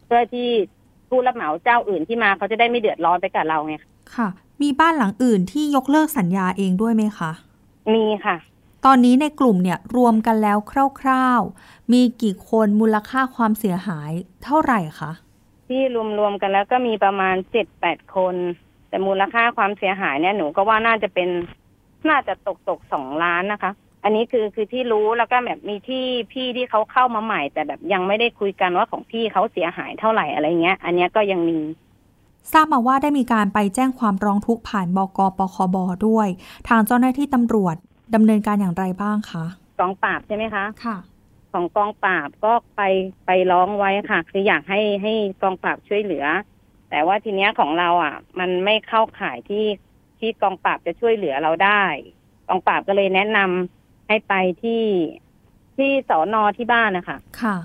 Speaker 2: เพื่อที่ผู้รับเหมาเจ้าอื่นที่มาเขาจะได้ไม่เดือดร้อนไปกับเราไง
Speaker 1: ค่ะ มีบ้านหลังอื่นที่ยกเลิกสัญญาเองด้วยไหมคะ
Speaker 2: มีค่ะ
Speaker 1: ตอนนี้ในกลุ่มเนี่ยรวมกันแล้วคร่าวๆ มีกี่คนมูลค่าความเสียหายเท่าไหร่คะ
Speaker 2: ที่รวมๆกันแล้วก็มีประมาณเจ็ดแปดคน แต่มูลค่าความเสียหายเนี่ยหนูก็ว่าน่าจะเป็นน่าจะตกตกสองล้านนะคะ อันนี้คือคือที่รู้แล้วก็แบบมีที่พี่ที่เขาเข้ามาใหม่ แต่แบบยังไม่ได้คุยกันว่าของพี่เขาเสียหายเท่าไหร่อะไรเงี้ย อันเนี้ยก็ยังมี
Speaker 1: ทราบมาว่าได้มีการไปแจ้งความร้องทุกข์ผ่านบกปคบด้วย ทางเจ้าหน้าที่ตำรวจดำเนินการอย่างไรบ้างคะ
Speaker 2: กองปราบใช่ไหมคะ
Speaker 1: ค่ะ
Speaker 2: ของกองปราบก็ไปไปร้องไว้ค่ะ คืออยากให้ให้กองปราบช่วยเหลือ แต่ว่าทีเนี้ยของเราอะ มันไม่เข้าข่ายที่ที่กองปราบจะช่วยเหลือเราได้ กองปราบก็เลยแนะนำให้ไปที่ที่สอนอที่บ้านนะคะ
Speaker 1: ค่ะ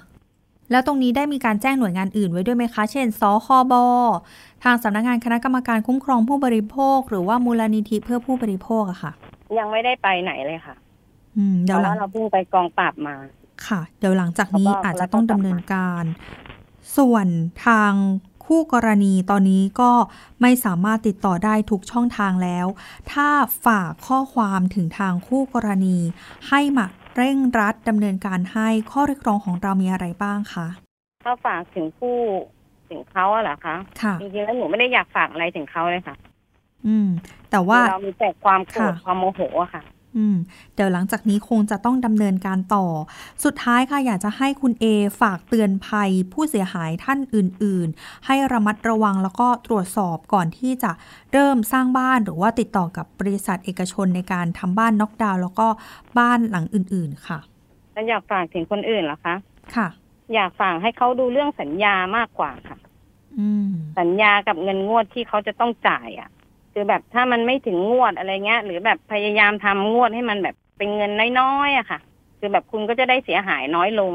Speaker 1: แล้วตรงนี้ได้มีการแจ้งหน่วยงานอื่นไว้ด้วยไหมคะ เช่น สคบ ทางสำนักงานคณะกรรมการคุ้มครองผู้บริโภค หรือว่ามูลนิธิเพื่อผู้บริโภคอะค่ะ
Speaker 2: ยังไม่ได้ไปไหนเลยค่ะ
Speaker 1: อืม
Speaker 2: เพ
Speaker 1: เดี๋ยว
Speaker 2: ราะ
Speaker 1: หลั
Speaker 2: ว่างเราเพิ่งไปกองปราบมา
Speaker 1: ค่ะ เดี๋ยวหลังจากนี้
Speaker 2: แล้วก็
Speaker 1: อาจจะต้อง
Speaker 2: แล้วก็
Speaker 1: ดำเนินการ ส่วนทางคู่กรณีตอนนี้ก็ไม่สามารถติดต่อได้ทุกช่องทางแล้ว ถ้าฝากข้อความถึงทางคู่กรณีให้มา เร่งรัดดำเนินการให้ข้อเรียกร้องของเรามีอะไรบ้างคะ
Speaker 2: ถ้าฝากถึงผู้ถึงเขาอะเหรอคะ
Speaker 1: ค่ะ
Speaker 2: จริงๆแล้วหนูไม่ได้อยากฝากอะไรถึงเขาเลยค่ะ
Speaker 1: อืม แต่ว่า
Speaker 2: เรามีแต่ความโกรธ
Speaker 1: ค่ะ
Speaker 2: ความโมโหอะค่ะ
Speaker 1: อืมเดี๋ยวหลังจากนี้คงจะต้องดำเนินการต่อ สุดท้ายค่ะอยากจะให้คุณเอฝากเตือนภัยผู้เสียหายท่านอื่น ๆ ให้ระมัดระวังแล้วก็ตรวจสอบก่อนที่จะเริ่มสร้างบ้านหรือว่าติดต่อกับบริษัทเอกชนในการทำบ้านน็อกดาวน์แล้วก็บ้านหลังอื่น ๆ ค่ะ
Speaker 2: แล้วอยากฝากถึงคนอื่นเหรอคะ
Speaker 1: ค่ะ
Speaker 2: อยากฝากให้เขาดูเรื่องสัญญามากกว่าค่ะ
Speaker 1: อืม
Speaker 2: สัญญากับเงินงวดที่เขาจะต้องจ่ายอะ คือแบบถ้ามันไม่ถึงงวดอะไรเงี้ย หรือแบบพยายามทำงวดให้มันแบบเป็นเงินน้อยๆอะค่ะ คือแบบคุณก็จะได้เสียหายน้อยลง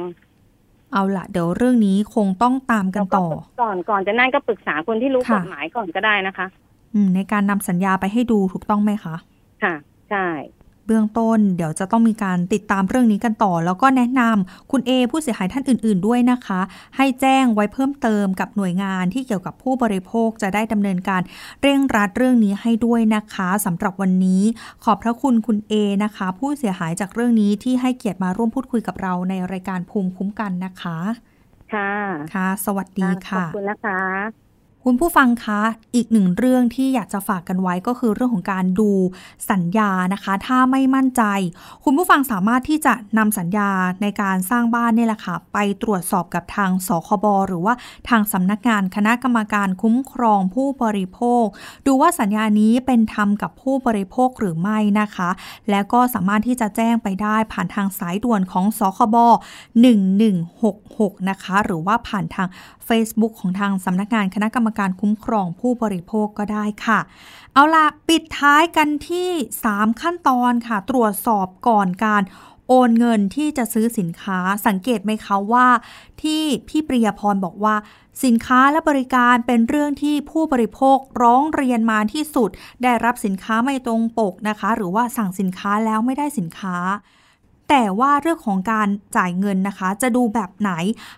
Speaker 1: เอาละเดี๋ยวเรื่องนี้คงต้องตามกันต่อ
Speaker 2: แล้วก่อนก่อนจะนั่นก็ปรึกษาคนที่รู้
Speaker 1: ค่ะ
Speaker 2: กฎหมายก่อนก็ได้นะคะ
Speaker 1: อืม ในการนำสัญญาไปให้ดูถูกต้องไหมคะ
Speaker 2: ค่ะ ใช่
Speaker 1: เบื้องต้น เดี๋ยวจะต้องมีการติดตามเรื่องนี้กันต่อ แล้วก็แนะนำคุณเอผู้เสียหายท่านอื่น ๆ ด้วยนะคะ ให้แจ้งไว้เพิ่มเติมกับหน่วยงานที่เกี่ยวกับผู้บริโภคจะได้ดำเนินการเร่งรัดเรื่องนี้ให้ด้วยนะคะสำหรับวันนี้ขอบพระคุณคุณเอนะคะ ผู้เสียหายจากเรื่องนี้ที่ให้เกียรติมาร่วมพูดคุยกับเราในรายการภูมิคุ้มกันนะคะ
Speaker 2: ค่ะ
Speaker 1: ค่ะ สวัสดี
Speaker 2: ข
Speaker 1: ค่ะ
Speaker 2: อบคุณนะคะ
Speaker 1: คุณผู้ฟังคะ อีกหนึ่งเรื่องที่อยากจะฝากกันไว้ก็คือเรื่องของการดูสัญญานะคะ ถ้าไม่มั่นใจ คุณผู้ฟังสามารถที่จะนำสัญญาในการสร้างบ้านนี่แหละค่ะ ไปตรวจสอบกับทางสคบหรือว่าทางสำนักงานคณะกรรมการคุ้มครองผู้บริโภค ดูว่าสัญญานี้เป็นธรรมกับผู้บริโภคหรือไม่นะคะ แล้วก็สามารถที่จะแจ้งไปได้ผ่านทางสายด่วนของสคบ1166นะคะหรือว่าผ่านทาง Facebook ของทางสำนักงานคณะกรรมการคุ้มครองผู้บริโภคก็ได้ค่ะ เอาล่ะ ปิดท้ายกันที่ 3 ขั้นตอนค่ะ ตรวจสอบก่อนการโอนเงินที่จะซื้อสินค้าสังเกตไหมคะว่า ที่พี่ปริยพรบอกว่า สินค้าและบริการเป็นเรื่องที่ผู้บริโภคร้องเรียนมาที่สุด ได้รับสินค้าไม่ตรงปกนะคะ หรือว่าสั่งสินค้าแล้วไม่ได้สินค้า แต่ว่าเรื่องของการจ่ายเงินนะคะ จะดูแบบไหน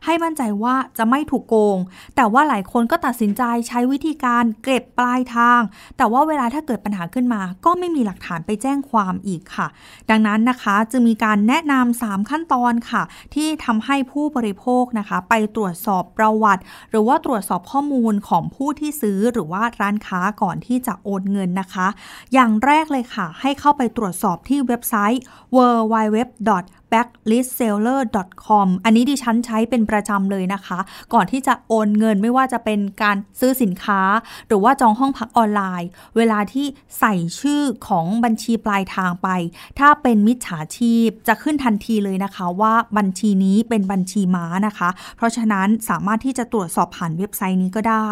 Speaker 1: ให้มั่นใจว่าจะไม่ถูกโกง แต่ว่าหลายคนก็ตัดสินใจใช้วิธีการเก็บปลายทาง แต่ว่าเวลาถ้าเกิดปัญหาขึ้นมา ก็ไม่มีหลักฐานไปแจ้งความอีกค่ะ ดังนั้นนะคะจึงมีการแนะนำ3ขั้นตอนค่ะ ที่ทำให้ผู้บริโภคนะคะ ไปตรวจสอบประวัติ หรือว่าตรวจสอบข้อมูลของผู้ที่ซื้อหรือว่าร้านค้าก่อนที่จะโอนเงินนะคะ อย่างแรกเลยค่ะ ให้เข้าไปตรวจสอบที่เว็บไซต์ dot. backlistseller.com อันนี้ดิฉันใช้เป็นประจำเลยนะคะ ก่อนที่จะโอนเงินไม่ว่าจะเป็นการซื้อสินค้า หรือว่าจองห้องพักออนไลน์ เวลาที่ใส่ชื่อของบัญชีปลายทางไป ถ้าเป็นมิจฉาชีพจะขึ้นทันทีเลยนะคะว่าบัญชีนี้เป็นบัญชีม้านะคะ เพราะฉะนั้นสามารถที่จะตรวจสอบผ่านเว็บไซต์นี้ก็ได้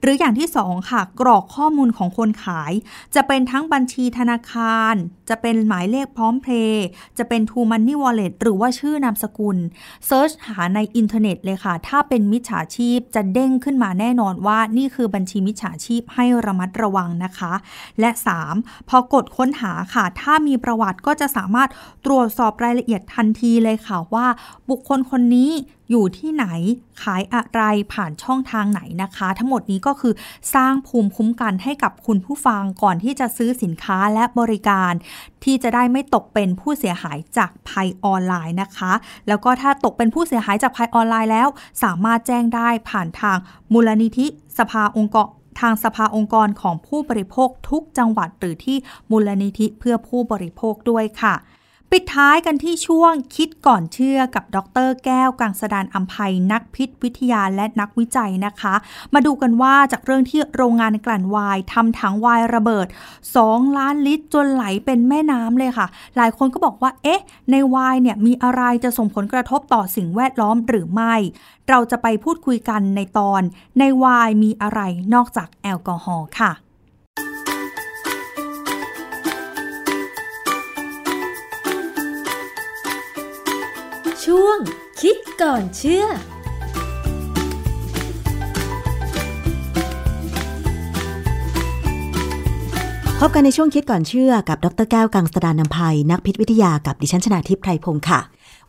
Speaker 1: หรืออย่างที่2ค่ะกรอกข้อมูลของคนขาย จะเป็นทั้งบัญชีธนาคาร จะเป็นหมายเลขพร้อมเพย์จะเป็นทูมันนี่วอล l e t หรือว่าชื่อนามสกุลsearch หาในอินเทอร์เน็ตเลยค่ะ ถ้าเป็นมิจฉาชีพจะเด้งขึ้นมาแน่นอนว่านี่คือบัญชีมิจฉาชีพให้ระมัดระวังนะคะ และ 3. พอกดค้นหาค่ะ ถ้ามีประวัติก็จะสามารถตรวจสอบรายละเอียดทันทีเลยค่ะว่า บุคคลคนนี้ อยู่ที่ไหนขายอะไรผ่านช่องทางไหนนะคะ ทั้งหมดนี้ก็คือสร้างภูมิคุ้มกันให้กับคุณผู้ฟังก่อนที่จะซื้อสินค้าและบริการ ที่จะได้ไม่ตกเป็นผู้เสียหายจากภัยออนไลน์นะคะ แล้วก็ถ้าตกเป็นผู้เสียหายจากภัยออนไลน์แล้ว สามารถแจ้งได้ผ่านทางมูลนิธิสภาองค์กรทางสภาองค์กรของผู้บริโภคทุกจังหวัดหรือที่มูลนิธิเพื่อผู้บริโภคด้วยค่ะ ปิดท้ายกันที่ช่วงคิดก่อนเชื่อกับดร แก้วกังสดานอัมภัยนักพิษวิทยาและนักวิจัยนะคะ มาดูกันว่าจากเรื่องที่โรงงานกลั่นวายทำถังวายระเบิด 2 ล้านลิตรจนไหลเป็นแม่น้ำเลยค่ะ หลายคนก็บอกว่า เอ๊ะ ในวายเนี่ยมีอะไรจะส่งผลกระทบต่อสิ่งแวดล้อมหรือไม่ เราจะไปพูดคุยกันในตอน ในวายมีอะไรนอกจากแอลกอฮอล์ค่ะ
Speaker 5: ช่วง คิดก่อนเชื่อ
Speaker 6: พบกันในช่วงคิดก่อนเชื่อกับ ดรแก้วกังสดานนภัย นักพิษวิทยากับดิฉันชนาทิพย์ไพรพงศ์ค่ะ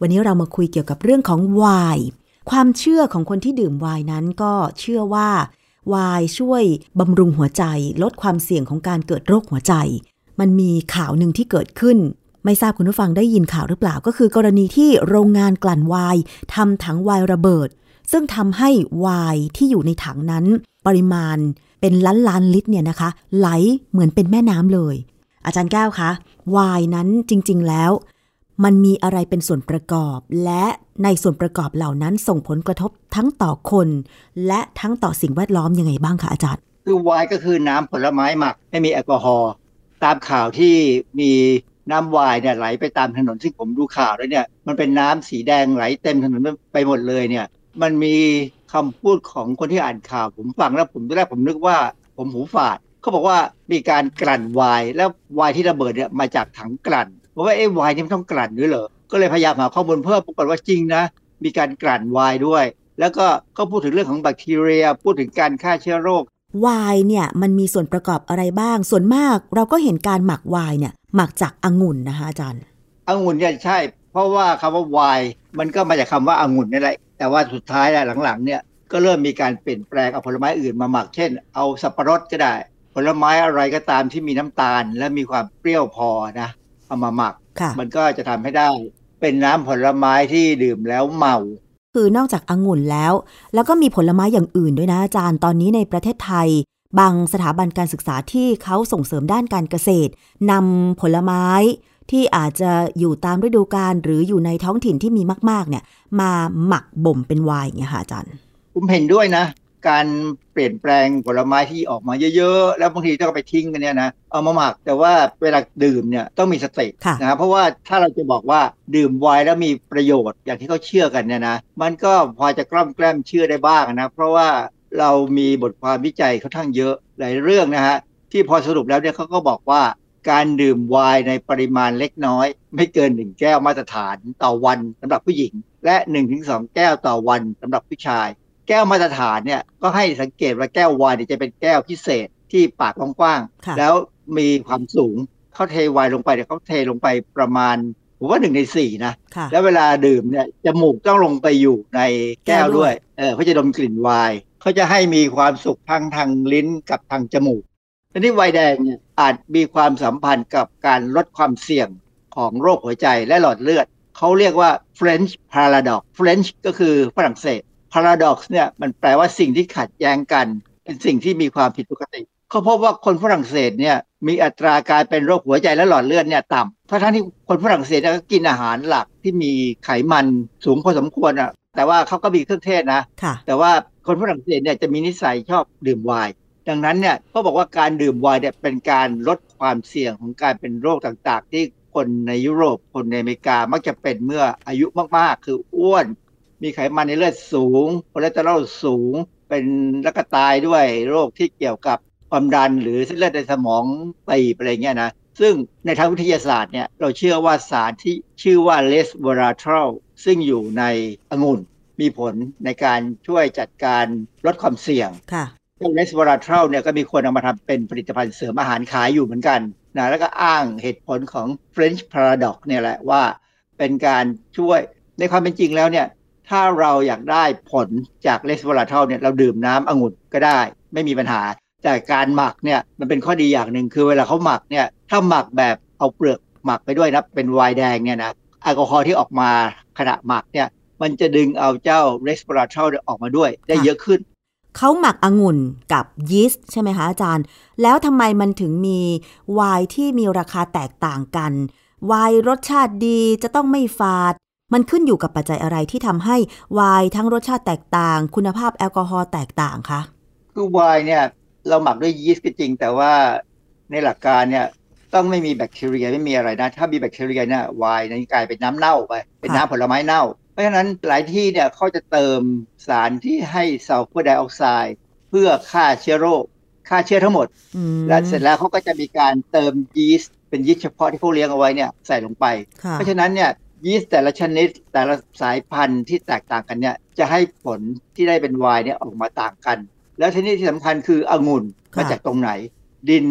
Speaker 6: วันนี้เรามาคุยเกี่ยวกับเรื่องของวน์ความเชื่อของคนที่ดื่มวน์นั้นก็เชื่อว่าวน์ช่วยบำรุงหัวใจ ลดความเสี่ยงของการเกิดโรคหัวใจ มันมีข่าวหนึ่งที่เกิดขึ้น ไม่ทราบคุณผู้ฟังได้ยินข่าวหรือเปล่าก็คือกรณีที่โรงงานกลั่นไวน์ทำถังไวน์ระเบิด ซึ่งทำให้ไวน์ที่อยู่ในถังนั้น ปริมาณเป็นล้านล้านลิตรเนี่ยนะคะ ไหลเหมือนเป็นแม่น้ำเลย อาจารย์แก้วคะไวน์นั้นจริง ๆ แล้ว มันมีอะไรเป็นส่วนประกอบ และในส่วนประกอบเหล่านั้นส่งผลกระทบทั้งต่อคน และทั้งต่อสิ่งแวดล้อมยังไงบ้างคะอาจารย์
Speaker 7: คือไวน์ก็คือน้ำผลไม้หมักไม่มีแอลกอฮอล์ตามข่าวที่มี น้ำไวน์เนี่ยไหลไปตามถนนซึ่งผมดูข่าวแล้วเนี่ย มันเป็นน้ำสีแดงไหลเต็มถนนไปหมดเลยเนี่ย มันมีคำพูดของคนที่อ่านข่าว ผมฟังแล้วผมตอนแรกผมนึกว่า ผมหูฝาดเขาบอกว่ามีการกลั่นวน์แล้ววน์ที่ระเบิดเนี่ยมาจากถังกลั่นเพราะว่าเอ้วน์นี่มันต้องกลั่นด้วยเหรอก็เลยพยายามหาข้อมูลเพิ่มปรากฏว่าจริงนะ มีการกลั่นวน์ด้วย แล้วก็ก็พูดถึงเรื่องของแบคทีเรีย พูดถึงการฆ่าเชื้อโรค
Speaker 6: วน์เนี่ยมันมีส่วนประกอบอะไรบ้าง ส่วนมากเราก็เห็นการหมักวน์เนี่ย หมักจากองุ่นนะคะอาจารย์
Speaker 7: องุ่นเนี่ยใช่ เพราะว่าคำว่าไวน์มันก็มาจากคำว่าองุ่นนี่แหละแต่ว่าสุดท้ายแล้วหลังๆ เนี่ยก็เริ่มมีการเปลี่ยนแปลงเอาผลไม้อื่นมาหมัก เช่น เอาสับปะรดก็ได้ ผลไม้อะไรก็ตามที่มีน้ำตาล และมีความเปรี้ยวพอนะเอามาหมัก
Speaker 6: ค่ะ
Speaker 7: มันก็จะทำให้ได้ เป็นน้ำผลไม้ที่ดื่มแล้วเมา
Speaker 6: คือนอกจากองุ่นแล้ว แล้วก็มีผลไม้อย่างอื่นด้วยนะอาจารย์ตอนนี้ในประเทศไทย บางสถาบันการศึกษาที่เขาส่งเสริมด้านการเกษตรนำผลไม้ที่อาจจะอยู่ตามฤดูกาลหรืออยู่ในท้องถิ่นที่มีมาก ๆ เนี่ย มาหมักบ่มเป็นไวน์อย่างเงี้ยค่ะอาจารย์
Speaker 7: ผมเห็นด้วยนะ การเปลี่ยนแปลงผลไม้ที่ออกมาเยอะ ๆ แล้วบางทีต้องเอาไปทิ้งกันเนี่ยนะเอามาหมักแต่ว่าเวลาดื่มเนี่ยต้องมีสติ
Speaker 6: ค่ะ
Speaker 7: นะครับเพราะว่าถ้าเราจะบอกว่าดื่มไวน์แล้วมีประโยชน์อย่างที่เขาเชื่อกันเนี่ยนะมันก็พอจะกล้อมแกล้มเชื่อได้บ้างนะเพราะว่า เรามีบทความวิจัยค่อนข้างเยอะหลายเรื่องนะฮะที่พอสรุปแล้วเนี่ยเขาก็บอกว่าการดื่มไวน์ในปริมาณเล็กน้อย ไม่เกินหนึ่งแก้วมาตรฐานต่อวันสำหรับผู้หญิง และ1นถึงสแก้วต่อวันสำหรับผู้ชาย แก้วมาตรฐานเนี่ยก็ให้สังเกตว่าแก้วไวน์เนี่ยจะเป็นแก้วพิเศษที่ปากกว้าง
Speaker 6: ค่ะ
Speaker 7: ๆแล้วมีความสูงเขาเทไวน์ลงไปเนี่ยเขาเทลงไปประมาณผมว่าหนึ่งในสี่นะ
Speaker 6: ค่ะ
Speaker 7: แล้วเวลาดื่มเนี่ยจมูกต้องลงไปอยู่ในแก้ว
Speaker 6: แก้วด้
Speaker 7: ด้
Speaker 6: ว
Speaker 7: วยยเออเพื่อจะดมกลิ่นไวน์ เขาจะให้มีความสุขทั้งทางลิ้นกับทางจมูกทีนี้ไวน์แดงเนี่ยอาจมีความสัมพันธ์กับการลดความเสี่ยงของโรคหัวใจและหลอดเลือด เขาเรียกว่า French paradox French ก็คือฝรั่งเศส paradox เนี่ยมันแปลว่าสิ่งที่ขัดแย้งกัน เป็นสิ่งที่มีความผิดปกติเขาพบว่าคนฝรั่งเศสเนี่ยมีอัตราการเป็นโรคหัวใจและหลอดเลือดเนี่ยต่ำทั้งๆที่คนฝรั่งเศสเนี่ยก็กินอาหารหลักที่มีไขมันสูงพอสมควรอะแต่ว่าเขาก็มีเครื่องเทศนะ
Speaker 6: ค่ะ
Speaker 7: แต่ว่า คนฝรั่งเศสเนี่ยจะมีนิสัยชอบดื่มไวน์ดังนั้นเนี่ยเขาบอกว่าการดื่มไวน์เนี่ยเป็นการลดความเสี่ยงของการเป็นโรคต่างๆ ที่คนในยุโรปคนในอเมริกามักจะเป็นเมื่ออายุมากๆ คืออ้วน มีไขมันในเลือดสูงคอเลสเตอรอลสูง เป็นแล้วก็ตายด้วยโรคที่เกี่ยวกับความดันหรือเส้นเลือดในสมองตีบอะไรเงี้ยนะซึ่งในทางวิทยาศาสตร์เนี่ยเราเชื่อว่าสารที่ชื่อว่า resveratrol ซึ่งอยู่ในองุ่น มีผลในการช่วยจัดการลดความเสี่ยง
Speaker 6: ค่ะ
Speaker 7: เจ้า resveratrol เนี่ยก็มีคนเอามาทำเป็นผลิตภัณฑ์เสริมอาหารขายอยู่เหมือนกันนะแล้วก็อ้างเหตุผลของ French paradox เนี่ยแหละว่าเป็นการช่วยในความเป็นจริงแล้วเนี่ยถ้าเราอยากได้ผลจาก resveratrol เนี่ยเราดื่มน้ำองุ่นก็ได้ ไม่มีปัญหา แต่การหมักเนี่ยมันเป็นข้อดีอย่างหนึ่งคือเวลาเขาหมักเนี่ยถ้าหมักแบบเอาเปลือกหมักไปด้วยนะเป็นไวน์แดงเนี่ยนะแอลกอฮอล์ที่ออกมาขณะหมักเนี่ย มันจะดึงเอาเจ้า resveratrol ออกมาด้วยได้เยอะขึ้น
Speaker 6: เขาหมักองุ่นกับยีสต์ใช่ไหมคะอาจารย์ แล้วทำไมมันถึงมีไวน์ที่มีราคาแตกต่างกันไวน์รสชาติดีจะต้องไม่ฝาด มันขึ้นอยู่กับปัจจัยอะไรที่ทำให้ไวน์ทั้งรสชาติแตกต่าง คุณภาพแอลกอฮอล์แตกต่างคะ
Speaker 7: คือไวน์เนี่ยเราหมักด้วยยีสต์ก็จริง แต่ว่าในหลักการเนี่ยต้องไม่มีแบคทีเรียไม่มีอะไรนะ ถ้ามีแบคทีเรียเนี่ยไวน์นั้นกลายเป็นน้ำเน่าไปเป็นน้ำผลไม้เน่าเพ ราะฉะนั้นหลายที่เนี่ยเขาจะเติมสารที่ให้ซัลเฟอร์ไดออกไซด์เพื่อฆ่าเชื้อโรคฆ่าเชื้อทั้งหมด
Speaker 6: อืม
Speaker 7: และเสร็จแล้วเขาก็จะมีการเติมยีสต์เป็นยีสต์เฉพาะที่เขาเลี้ยงเอาไว้เนี่ยใส่ลงไป
Speaker 6: ค่ะ
Speaker 7: เพราะฉะนั้นเนี่ยยีสต์แต่ละชนิดแต่ละสายพันธุ์ที่แตกต่างกันเนี่ยจะให้ผลที่ได้เป็นไวน์เนี่ยออกมาต่างกัน แล้วทีนี้ที่สำคัญคือองุ่น
Speaker 6: ค่ะ
Speaker 7: มาจากตรงไหน ดิน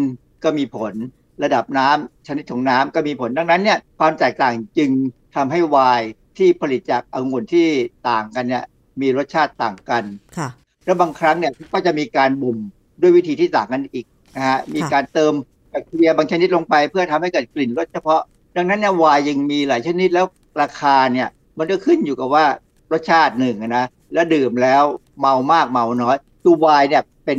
Speaker 7: ก็มีผลระดับน้ำชนิดของน้ำก็มีผลดังนั้นเนี่ยความแตกต่างจึงทำให้ไวน์ ที่ผลิตจากองุ่นที่ต่างกันเนี่ยมีรสชาติต่างกัน
Speaker 6: ค่ะ
Speaker 7: แล้วบางครั้งเนี่ยก็จะมีการบ่มด้วยวิธีที่ต่างกันอีกนะฮะมีการเติมแบคทีเรียบางชนิดลงไป เพื่อทำให้เกิดกลิ่นรสเฉพาะ ดังนั้นเนี่ยไวน์ยังมีหลายชนิดแล้วราคาเนี่ยมันก็ขึ้นอยู่กับว่ารสชาติหนึ่งอะนะแล้วดื่มแล้วเมามากเมาน้อยตัวไวน์เนี่ยเป็น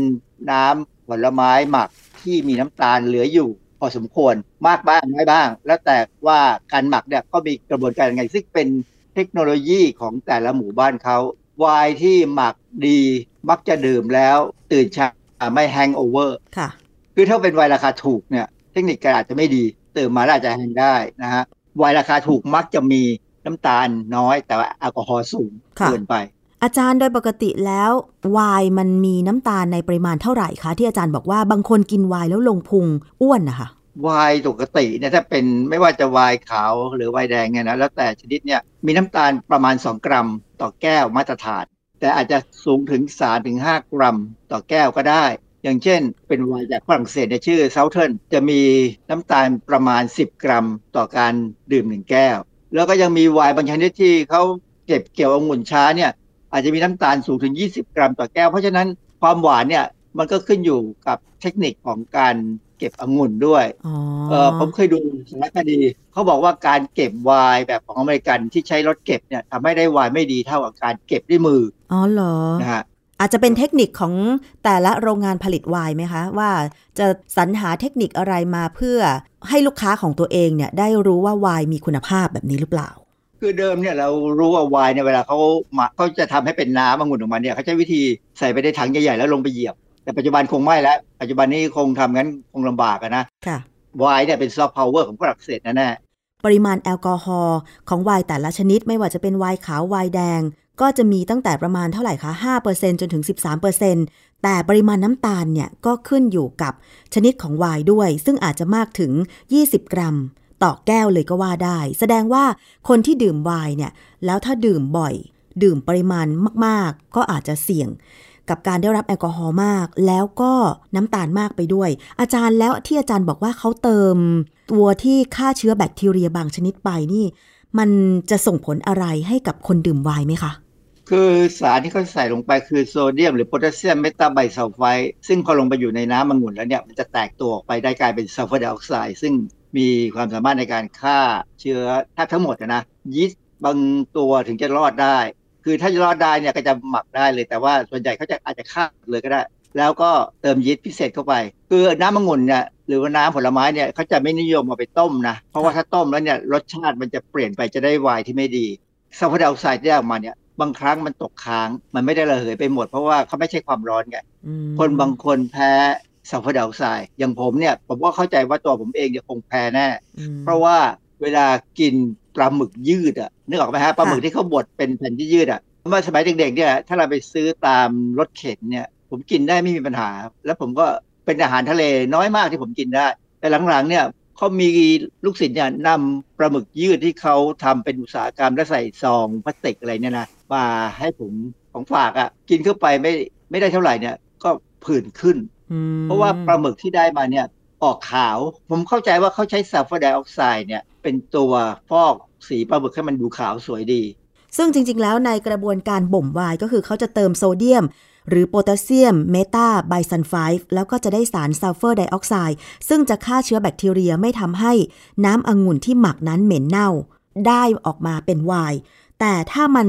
Speaker 7: น้ำผลไม้หมักที่มีน้ำตาลเหลืออยู่ พอสมควรมากบ้างน้อยบ้าง แล้วแต่ว่าการหมักเนี่ยก็มีกระบวนการยังไงซึ่งเป็นเทคโนโลยีของแต่ละหมู่บ้านเขาไวน์ที่หมักดีมักจะดื่มแล้วตื่นเช้าไม่ hangover
Speaker 6: ค่ะ
Speaker 7: คือถ้าเป็นไวน์ราคาถูกเนี่ยเทคนิคการอาจจะไม่ดี ตื่นมาแล้วอาจจะ hang ได้นะฮะไวน์ราคาถูกมักจะมีน้ำตาลน้อย แต่ว่าแอลกอฮอล์สูง
Speaker 6: ค่ะ
Speaker 7: เกินไป
Speaker 6: อาจารย์โดยปกติแล้วไวน์มันมีน้ำตาลในปริมาณเท่าไหร่คะ ที่อาจารย์บอกว่าบางคนกินไวน์แล้วลงพุงอ้วนนะคะ
Speaker 7: ไวน์ปกติเนี่ยถ้าเป็นไม่ว่าจะไวน์ขาวหรือไวน์แดงเนี่ยนะแล้วแต่ชนิดเนี่ยมีน้ำตาลประมาณ 2 กรัม ต่อแก้วมาตรฐาน แต่อาจจะสูงถึง3ถึง5กรัม ต่อแก้วก็ได้ อย่างเช่น เป็นไวน์จากฝรั่งเศสในชื่อเซาเทิร์นจะมีน้ำตาลประมาณ 10 กรัม ต่อการดื่มหนึ่งแก้ว แล้วก็ยังมีไวน์บางชนิดที่เขาเก็บเกี่ยวองุ่นช้าเนี่ย อาจจะมีน้ำตาลสูงถึง 20 กรัมต่อแก้ว เพราะฉะนั้นความหวานเนี่ยมันก็ขึ้นอยู่กับเทคนิคของการเก็บองุ่นด้วย
Speaker 6: อ๋อ
Speaker 7: เออผมเคยดูสารคดีเขาบอกว่าการเก็บไวน์แบบของอเมริกันที่ใช้รถเก็บเนี่ยทำให้ได้ไวน์ไม่ดีเท่ากับการเก็บด้วยมือ
Speaker 6: อ๋อเหรอ
Speaker 7: นะฮะ
Speaker 6: อาจจะเป็นเทคนิคของแต่ละโรงงานผลิตไวน์ไหมคะ ว่าจะสรรหาเทคนิคอะไรมาเพื่อให้ลูกค้าของตัวเองเนี่ยได้รู้ว่าไวน์มีคุณภาพแบบนี้หรือเปล่า
Speaker 7: คือเดิมเนี่ยเรารู้ว่าไวน์เนี่ยเวลาเขาหมักเขาจะทำให้เป็นน้ำองุ่นออกมาเนี่ยเขาใช้วิธีใส่ไปในถังใหญ่ๆแล้วลงไปเหยียบ แต่ปัจจุบันคงไม่แล้ว ปัจจุบันนี้คงทำงั้นคงลำบากอะนะ
Speaker 6: ค่ะ
Speaker 7: ไวน์เนี่ยเป็นซอฟต์พาวเวอร์ของฝรั่งเศสแน่ๆ
Speaker 6: ปริมาณแอลกอฮอล์ของไวน์แต่ละชนิดไม่ว่าจะเป็นไวน์ขาวไวน์แดง ก็จะมีตั้งแต่ประมาณเท่าไหร่คะ5%จนถึง 13%แต่ปริมาณน้ำตาลเนี่ยก็ขึ้นอยู่กับชนิดของไวน์ด้วย ซึ่งอาจจะมากถึง 20 กรัม ต่อแก้วเลยก็ว่าได้ แสดงว่าคนที่ดื่มไวน์เนี่ย แล้วถ้าดื่มบ่อย ดื่มปริมาณมาก ๆ ก็อาจจะเสี่ยง กับการได้รับแอลกอฮอล์มาก แล้วก็น้ำตาลมากไปด้วย อาจารย์แล้วที่อาจารย์บอกว่าเขาเติม ตัวที่ฆ่าเชื้อแบคทีเรียบางชนิดไปนี่ มันจะส่งผลอะไรให้กับคนดื่มไวน์ไหมคะ
Speaker 7: คือสารที่เขาใส่ลงไปคือโซเดียมหรือโพแทสเซียม metabisulfite ซึ่งพอลงไปอยู่ในน้ำองุ่นแล้วเนี่ย มันจะแตกตัวออกไปได้กลายเป็นซัลเฟอร์ไดออกไซด์ซึ่ง มีความสามารถในการฆ่าเชื้อแทบทั้งหมดนะนะยีสต์บางตัวถึงจะรอดได้ คือถ้าจะรอดได้เนี่ยก็จะหมักได้เลย แต่ว่าส่วนใหญ่เขาจะอาจจะฆ่าเลยก็ได้ แล้วก็เติมยีสต์พิเศษเข้าไป คือน้ำองุ่นเนี่ยหรือว่าน้ำผลไม้เนี่ยเขาจะไม่นิยมเอาไปต้มนะ เพราะว่าถ้าต้มแล้วเนี่ยรสชาติมันจะเปลี่ยนไปจะได้ไวน์ที่ไม่ดีซัลเฟอร์ไดออกไซด์ที่ได้ออกมาเนี่ยบางครั้งมันตกค้างมันไม่ได้ระเหยไปหมดเพราะว่าเขาไม่ใช้ความร้อนไง
Speaker 6: อืม
Speaker 7: คนบางคนแพ้ ซัลเฟอร์ไดออกไซด์อย่างผมเนี่ยผมก็เข้าใจว่าตัวผมเองเนี่ยคงแพ้แน่
Speaker 6: อืม
Speaker 7: เพราะว่าเวลากินปลาหมึกยืดอะนึกออกไหมฮะปลาหมึกที่เขาบดเป็นแผ่นที่ยืดอะเมื่อสมัยเด็กๆเนี่ยถ้าเราไปซื้อตามรถเข็นเนี่ยผมกินได้ไม่มีปัญหา แล้วผมก็เป็นอาหารทะเลน้อยมากที่ผมกินได้ แต่หลังๆเนี่ยเขามีลูกศิษย์เนี่ยนำปลาหมึกยืดที่เขาทำเป็นอุตสาหกรรมแล้วใส่ซองพลาสติกอะไรเนี่ยนะมาให้ผมของฝากอะ่ะกินเข้าไปไม่ไม่ได้เท่าไหร่เนี่ยก็ผื่นขึ้น
Speaker 6: อืม
Speaker 7: เพราะว่าปลาหมึกที่ได้มาเนี่ยออกขาว ผมเข้าใจว่าเขาใช้ซัลเฟอร์ไดออกไซด์เนี่ย เป็นตัวฟอกสีปลาหมึกให้มันดูขาวสวยดี
Speaker 6: ซึ่งจริง ๆ แล้วในกระบวนการบ่มไวน์ก็คือเขาจะเติมโซเดียม หรือโพแทสเซียม เมตาไบซัลไฟต์แล้วก็จะได้สารซัลเฟอร์ไดออกไซด์ซึ่งจะฆ่าเชื้อแบคทีเรียไม่ทำให้น้ำองุ่นที่หมักนั้นเหม็นเน่า ได้ออกมาเป็นไวน์แต่ถ้ามัน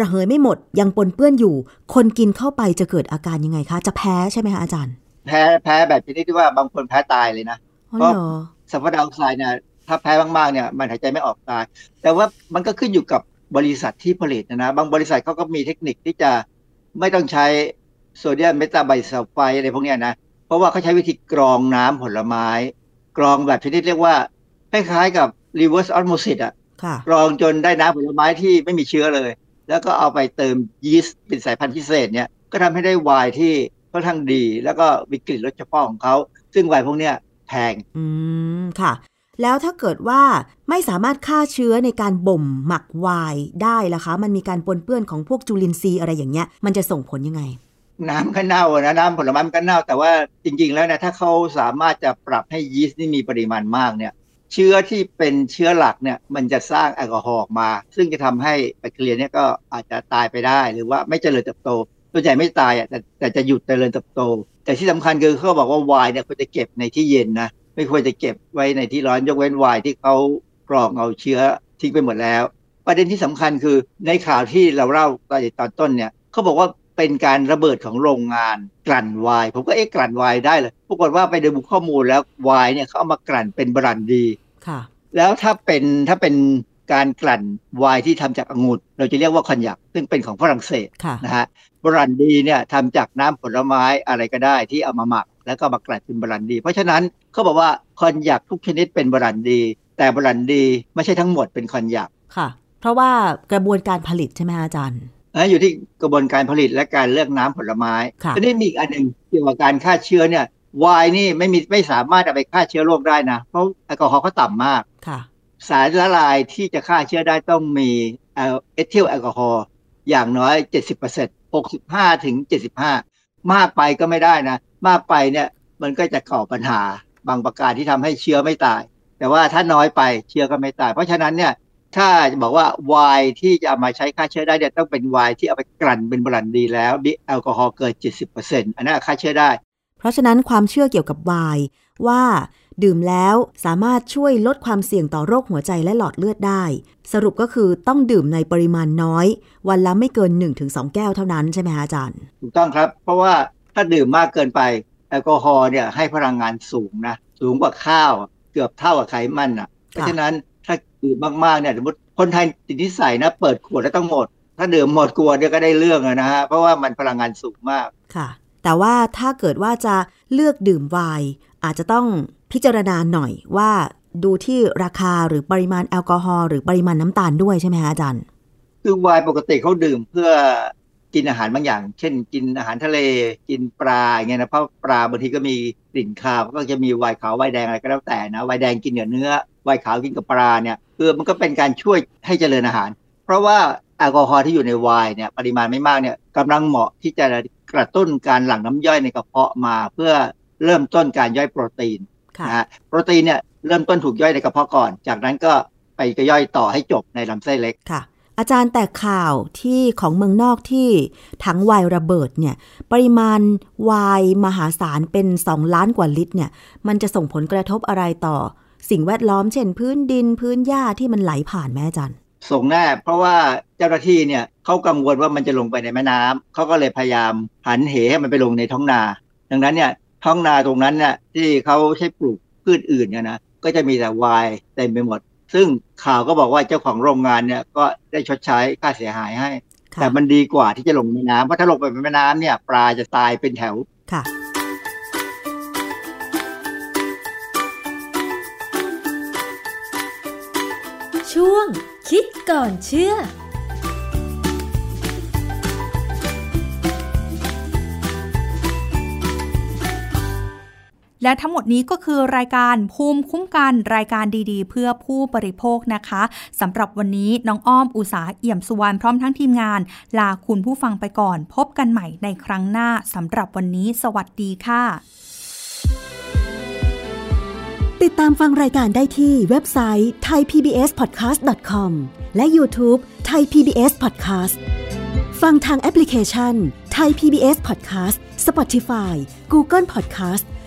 Speaker 6: ระเหยไม่หมดยังปนเปื้อนอยู่ คนกินเข้าไปจะเกิดอาการยังไงคะ จะแพ้ใช่ไหมคะอาจารย์
Speaker 7: แพ้แพ้แบบชนิดที่ว่าบางคนแพ้ตายเลยนะ
Speaker 6: อ๋อเหรอ
Speaker 7: ซัลเฟอร์ไดออกไซด์เนี่ยถ้าแพ้มากๆเนี่ยมันหายใจไม่ออกตาย แต่ว่ามันก็ขึ้นอยู่กับบริษัทที่ผลิตนะนะบางบริษัทเขาก็มีเทคนิคที่จะไม่ต้องใช้โซเดียมเมตาไบซัลไฟต์อะไรพวกเนี้ยนะเพราะว่าเขาใช้วิธีกรองน้ำผลไม้ กรองแบบชนิดเรียกว่าคล้ายๆกับ reverse osmosis อะ
Speaker 6: ค่ะ
Speaker 7: กรองจนได้น้ำผลไม้ที่ไม่มีเชื้อเลย แล้วก็เอาไปเติมยีสต์เป็นสายพันธุ์พิเศษเนี่ยก็ทำให้ได้ไวน์ที่ ค่อนข้างดี แล้วก็มีกลิ่นรสเฉพาะของเขา ซึ่งไวน์พวกเนี้ยแพง
Speaker 6: อืม ค่ะ แล้วถ้าเกิดว่าไม่สามารถฆ่าเชื้อในการบ่มหมักไวน์ได้ล่ะคะ มันมีการปนเปื้อนของพวกจุลินทรีย์อะไรอย่างเงี้ย มันจะส่งผลยังไง
Speaker 7: น้ำก็เน่าอะนะน้ำผลไม้มันก็เน่า แต่ว่าจริง ๆ แล้วเนี่ยถ้าเขาสามารถจะปรับให้ยีสต์นี่มีปริมาณมากเนี่ยเชื้อที่เป็นเชื้อหลักเนี่ยมันจะสร้างแอลกอฮอล์ออกมา ซึ่งจะทำให้แบคทีเรียเนี่ยก็อาจจะตายไปได้ หรือว่าไม่เจริญเติบโต ส่วนใหญ่ไม่ตายอะแต่แต่จะหยุดเจริญเติบโต แต่ที่สำคัญคือเขาบอกว่าไวน์เนี่ยควรจะเก็บในที่เย็นนะไม่ควรจะเก็บไว้ในที่ร้อนยกเว้นไวน์ที่เขากรองเอาเชื้อทิ้งไปหมดแล้ว ประเด็นที่สำคัญคือในข่าวที่เราเล่าตอนตอนต้นเนี่ยเขาบอกว่าเป็นการระเบิดของโรงงานกลั่นไวน์ผมก็เอ๊ะกลั่นไวน์ได้เลยปรากฏว่าไปดูข้อมูลแล้วไวน์เนี่ยเขาเอามากลั่นเป็นบรันดี
Speaker 6: ค่ะ
Speaker 7: แล้วถ้าเป็นถ้าเป็นการกลั่นไวน์ที่ทำจากองุ่นเราจะเรียกว่าคอนยักซึ่งเป็นของฝรั่งเศส
Speaker 6: ค่ะ
Speaker 7: นะฮะ บรันดีเนี่ยทำจากน้ำผลไม้อะไรก็ได้ที่เอามาหมัก แล้วก็มากลั่นเป็นบรันดี เพราะฉะนั้นเขาบอกว่าคอนยักทุกชนิดเป็นบรันดี แต่บรันดีไม่ใช่ทั้งหมดเป็นคอนยัก
Speaker 6: ค่ะ เพราะว่ากระบวนการผลิตใช่ไหมคะอาจารย์
Speaker 7: นะอยู่ที่กระบวนการผลิตและการเลือกน้ำผลไม้
Speaker 6: ค่ะ
Speaker 7: ทีนี้มีอีกอันหนึ่งเกี่ยวกับการฆ่าเชื้อเนี่ยไวน์นี่ไม่มีไม่สามารถเอาไปฆ่าเชื้อโรคได้นะ เพราะแอลกอฮอล์เขาต่ำมาก
Speaker 6: ค่ะ
Speaker 7: สารละลายที่จะฆ่าเชื้อได้ต้องมีเอทิลแอลกอฮอล์อย่างน้อย 70% 65 ถึง 75 มากไปก็ไม่ได้นะ มากไปเนี่ยมันก็จะก่อปัญหาบางประการที่ทำให้เชื้อไม่ตาย แต่ว่าถ้าน้อยไปเชื้อก็ไม่ตาย เพราะฉะนั้นเนี่ยถ้าจะบอกว่าไวน์ที่จะเอามาใช้ฆ่าเชื้อได้เนี่ยต้องเป็นไวน์ที่เอาไปกลั่นเป็นบรันดีแล้วมีแอลกอฮอล์เกิน70%อันนั้นฆ่าเชื้อได้
Speaker 6: เพราะฉะนั้นความเชื่อเกี่ยวกับไวน์ว่า ดื่มแล้วสามารถช่วยลดความเสี่ยงต่อโรคหัวใจและหลอดเลือดได้ สรุปก็คือต้องดื่มในปริมาณน้อย วันละไม่เกิน 1-2 แก้วเท่านั้นใช่ไหมคะอาจารย์
Speaker 7: ถูกต้องครับ เพราะว่าถ้าดื่มมากเกินไปแอลกอฮอล์เนี่ยให้พลังงานสูงนะสูงกว่าข้าวเกือบเท่ากับไขมันอะ เพราะฉะนั้นถ้าดื่มมากๆเนี่ยสมมติคนไทยติดนิสัยนะเปิดขวดแล้วต้องหมด ถ้าดื่มหมดขวดเนี่ยก็ได้เรื่องอะนะฮะเพราะว่ามันพลังงานสูงมาก
Speaker 6: ค่ะ แต่ว่าถ้าเกิดว่าจะเลือกดื่มไวน์อาจจะต้อง พิจารณาหน่อยว่าดูที่ราคาหรือปริมาณแอลกอฮอล์หรือปริมาณน้ำตาลด้วยใช่ไหมคะอาจารย์
Speaker 7: คือไวน์ปกติเขาดื่มเพื่อกินอาหารบางอย่าง เช่น กินอาหารทะเลกินปลาอย่างเงี้ยนะเพราะปลาบางทีก็มีกลิ่นคาวก็จะมีไวน์ขาวไวน์แดงอะไรก็แล้วแต่นะไวน์แดงกินกับเนื้อไวน์ขาวกินกับปลาเนี่ยคือมันก็เป็นการช่วยให้เจริญอาหาร เพราะว่าแอลกอฮอล์ที่อยู่ในไวน์เนี่ยปริมาณไม่มากเนี่ยกำลังเหมาะที่จะกระตุ้นการหลั่งน้ำย่อยในกระเพาะมาเพื่อเริ่มต้นการย่อยโปรตีน นะฮะโปรตีนเนี่ยเริ่มต้นถูกย่อยในกระเพาะก่อน จากนั้นก็ไปก็ย่อยต่อให้จบในลำไส้เล็ก
Speaker 6: ค่ะ อาจารย์แต่ข่าวที่ของเมืองนอกที่ถังไวน์ระเบิดเนี่ยปริมาณไวน์มหาศาลเป็น 2 ล้านกว่าลิตรเนี่ยมันจะส่งผลกระทบอะไรต่อ สิ่งแวดล้อมเช่นพื้นดินพื้นหญ้าที่มันไหลผ่านแม่อาจารย์
Speaker 7: ส่งแน่เพราะว่าเจ้าหน้าที่เนี่ยเขากังวลว่ามันจะลงไปในแม่น้ำเขาก็เลยพยายามหันเหให้มันไปลงในท้องนา ดังนั้นเนี่ย ท้องนาตรงนั้นเนี่ยที่เขาใช้ปลูกพืชอื่นเนี่ยนะก็จะมีแต่ไวน์เต็มไปหมด ซึ่งข่าวก็บอกว่าเจ้าของโรงงานเนี่ยก็ได้ชดใช้ค่าเสียหายให้
Speaker 6: ค่ะ
Speaker 7: แต่มันดีกว่าที่จะลงแม่น้ำเพราะถ้าลงไปในแม่น้ำเนี่ยปลาจะตายเป็นแถว
Speaker 6: ค่ะ
Speaker 5: ช่วงคิดก่อนเชื่อ
Speaker 1: และทั้งหมดนี้ก็คือรายการภูมิคุ้มกันรายการดีๆ เพื่อผู้บริโภคนะคะสำหรับวันนี้น้องอ้อมอุสาเอี่ยมสุวรรณพร้อมทั้งทีมงาน ลาคุณผู้ฟังไปก่อน พบกันใหม่ในครั้งหน้าสำหรับวันนี้ สวัสดีค่ะ
Speaker 6: ติดตามฟังรายการได้ที่เว็บไซต์ thaipbspodcast.com และ YouTube Thai PBS Podcast ฟังทางแอปพลิเคชัน Thai PBS Podcast Spotify Google Podcast